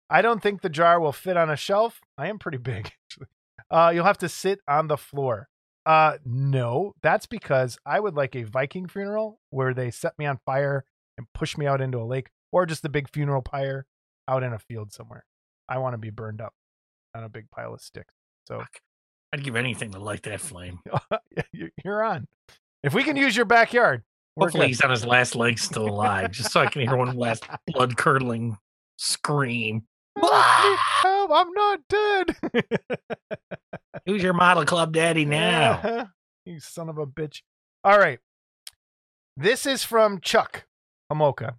I don't think the jar will fit on a shelf. I am pretty big. [LAUGHS] Uh, you'll have to sit on the floor. Uh, no, that's because I would like a Viking funeral where they set me on fire and push me out into a lake, or just the big funeral pyre out in a field somewhere. I want to be burned up on a big pile of sticks. So I'd give anything to light that flame. [LAUGHS] You- You're on. If we can use your backyard, Hopefully good. he's on his last leg still alive, just so I can hear one last [LAUGHS] blood curdling scream. [LAUGHS] Help, I'm not dead. Who's your model club daddy now? you son of a bitch. All right. This is from Chuck Hamoka.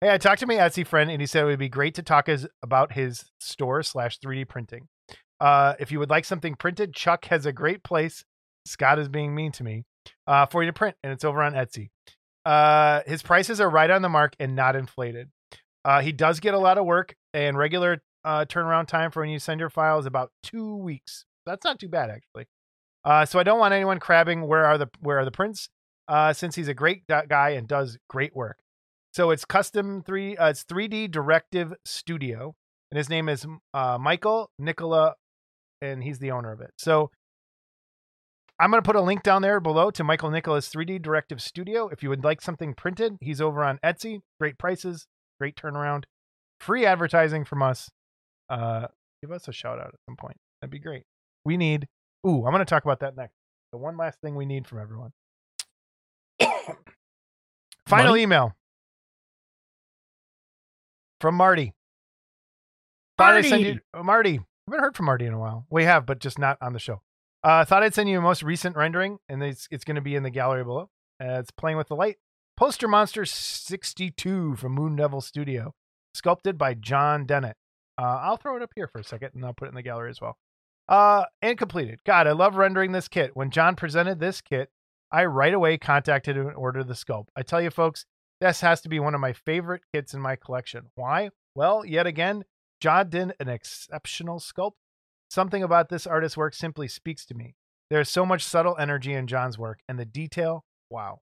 Hey, I talked to my Etsy friend and he said it would be great to talk his, about his store slash 3D printing. Uh, if you would like something printed, Chuck has a great place. Scott is being mean to me uh, for you to print, and it's over on Etsy. Uh, his prices are right on the mark and not inflated. Uh, he does get a lot of work, and regular uh, turnaround time for when you send your file is about two weeks. That's not too bad, actually. Uh, so I don't want anyone crabbing where are the where are the prints, since he's a great guy and does great work. So it's custom three. Uh, it's 3D Directive Studio, and his name is uh, Michael Nicola, and he's the owner of it. So I'm going to put a link down there below to Michael Nicola's 3D Directive Studio. If you would like something printed, he's over on Etsy. Great prices, great turnaround, free advertising from us. Uh, give us a shout out at some point. That'd be great. We need. Ooh, I'm going to talk about that next. The one last thing we need from everyone. [COUGHS] Final Money? email from Marty. Thought I'd send Marty! you, uh, Marty. I haven't heard from Marty in a while. We have, but just not on the show. Uh, thought I'd send you a most recent rendering, and it's it's going to be in the gallery below. Uh, it's playing with the light. Poster Monster 62 from Moon Devil Studio, sculpted by John Dennett. Uh, I'll throw it up here for a second, and I'll put it in the gallery as well. Uh, and completed. God, I love rendering this kit. When John presented this kit, I right away contacted him and ordered the sculpt. I tell you, folks, this has to be one of my favorite kits in my collection. Why? Well, yet again, John did an exceptional sculpt. Something about this artist's work simply speaks to me. There is so much subtle energy in John's work, and the detail, wow.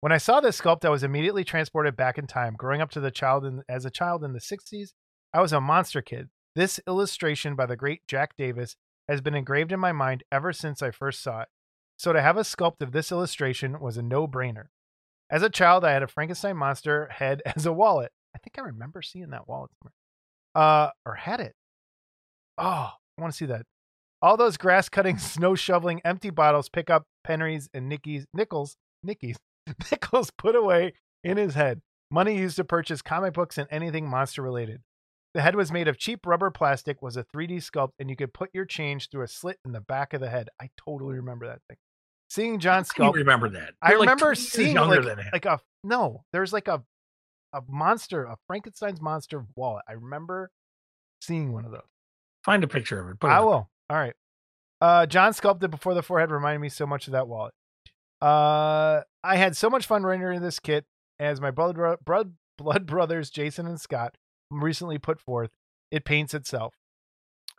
When I saw this sculpt, I was immediately transported back in time. Growing up to the child in, as a child in the 60s, I was a monster kid. This illustration by the great Jack Davis has been engraved in my mind ever since I first saw it. So to have a sculpt of this illustration was a no-brainer. As a child, I had a Frankenstein monster head [LAUGHS] as a wallet. I think I remember seeing that wallet somewhere. Uh, or had it. Oh, I want to see that. All those grass cutting, [LAUGHS] snow shoveling, empty bottles, pick up pennies and Nicky's nickels, Nicky's [LAUGHS] nickels put away in his head. Money used to purchase comic books and anything monster related. The head was made of cheap rubber plastic, was a 3D sculpt, and you could put your change through a slit in the back of the head. I totally remember that thing. Seeing John How can you sculpt, remember that? I You're like remember 20 seeing younger like, like a no. There's like a a monster, a Frankenstein's monster wallet. I remember seeing one of those. Find a picture of it. I will. All right. Uh, John sculpted before the forehead reminded me so much of that wallet. Uh, I had so much fun rendering this kit as my blood, blood, [LAUGHS] blood brothers Jason and Scott recently put forth. It paints itself.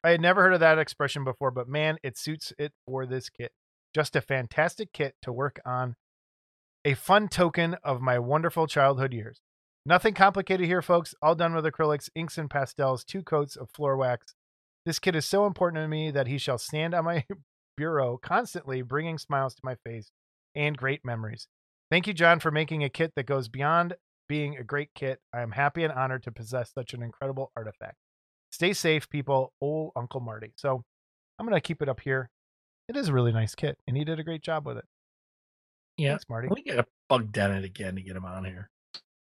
I had never heard of that expression before, but man, it suits it for this kit. Just a fantastic kit to work on. A fun token of my wonderful childhood years. Nothing complicated here, folks. All done with acrylics, inks, and pastels, two coats of floor wax. This kit is so important to me that he shall stand on my [LAUGHS] bureau constantly, bringing smiles to my face and great memories. Thank you, John, for making a kit that goes beyond being a great kit. I am happy and honored to possess such an incredible artifact. Stay safe, people. Old Uncle Marty. So I'm going to keep it up here. It is a really nice kit, and he did a great job with it. Yeah. Thanks, Marty. We got to bug Dennett again to get him on here.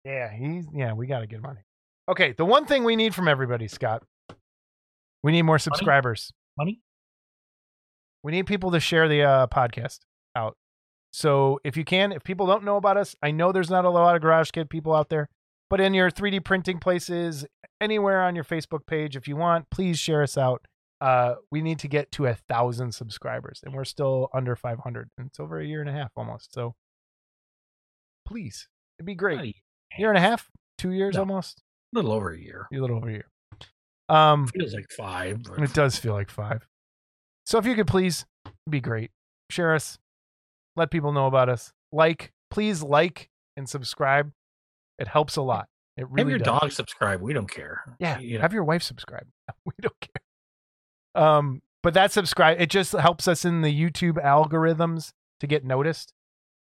Yeah, he's yeah, we got to get him on here. Okay, the one thing we need from everybody, Scott, we need more subscribers. Money? We need people to share the uh, podcast out. So if you can, if people don't know about us, I know there's not a lot of Garage Kit people out there, but in your 3D printing places, anywhere on your Facebook page, if you want, please share us out. Uh, we need to get to a thousand subscribers, and we're still under 500, and it's over a year and a half almost. So please, it'd be great. Year and a half, two years No. almost, A little over a year. a little over a year. Um, Feels like five. but- it does feel like five. So if you could please it'd be great. Share us. Let people know about us. Like, please like and subscribe. It helps a lot. It Have really your does. dog subscribe. We don't care. Yeah. You know, Have your wife subscribe. [LAUGHS] we don't care. Um, but that subscribe it just helps us in the YouTube algorithms to get noticed.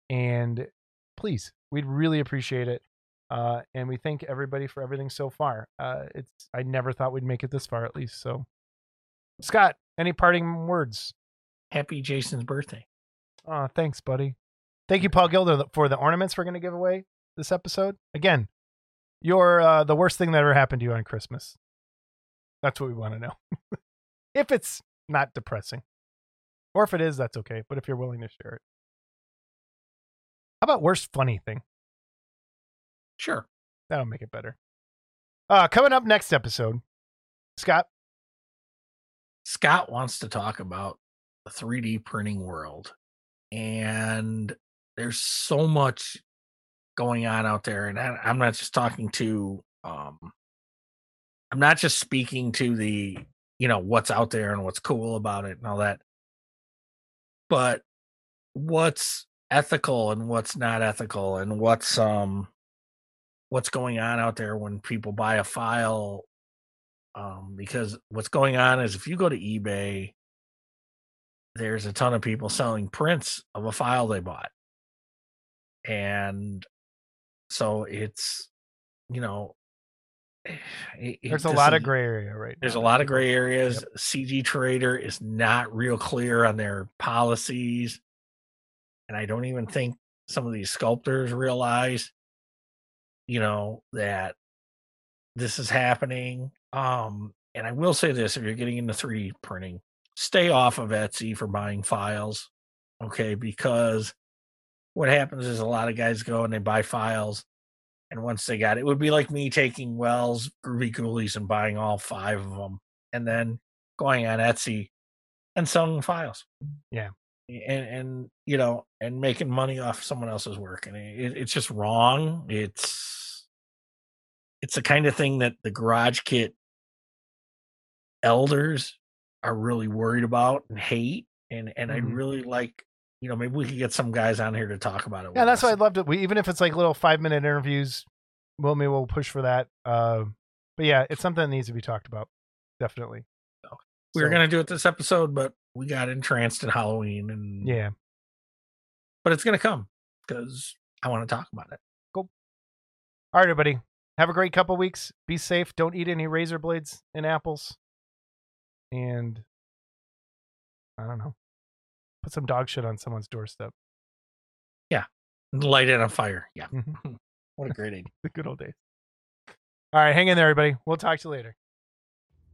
And please, we'd really appreciate it. Uh, and we thank everybody for everything so far. Uh, it's I never thought we'd make it this far at least. So, Scott, any parting words? happy Jason's birthday. Oh, thanks, buddy. Thank you, Paul Gilder, for the ornaments we're going to give away this episode. Again, you're uh, the worst thing that ever happened to you on Christmas. That's what we want to know. [LAUGHS] if it's not depressing, or if it is, that's okay. But if you're willing to share it, how about worst funny thing? Sure. That'll make it better. Uh, coming up next episode, Scott. Scott wants to talk about the 3D printing world. And there's so much going on out there. And I, I'm not just talking to, um, I'm not just speaking to the, you know, what's out there and what's cool about it and all that, but what's ethical and what's not ethical and what's, um, what's going on out there when people buy a file um, because what's going on is if you go to ebay there's a ton of people selling prints of a file they bought. And so it's you know it, it- There's a lot of gray area right there's a lot of gray areas. Cg trader is not real clear on their policies. And i don't even think some of these sculptors realize you know that this is happening. Um and i will say this if you're getting into 3d printing stay off of etsy for buying files okay? Because what happens is a lot of guys go and they buy files and once they got it, it would be like me taking Wells Groovie Goolies and buying all five of them and then going on Etsy and selling files. Yeah. And, and you know, and making money off someone else's work. And it, it's just wrong. It's, it's the kind of thing that the garage kit elders are really worried about and hate. And, and Mhm. I'd really like, you know, maybe we could get some guys on here to talk about it. Yeah, that's us. why I'd love to. We, even if it's like little five minute interviews, we'll maybe we'll push for that. Uh, but yeah, it's something that needs to be talked about. Definitely. we were gonna do it this episode, but we got entranced in Halloween, and Yeah. but it's gonna come because I want to talk about it. All right, everybody. Have a great couple weeks. Be safe. Don't eat any razor blades and apples. And I don't know. Put some dog shit on someone's doorstep. Yeah. Light it on fire. Yeah, Mhm. what a great idea. [LAUGHS] the good old days. All right, hang in there, everybody. We'll talk to you later.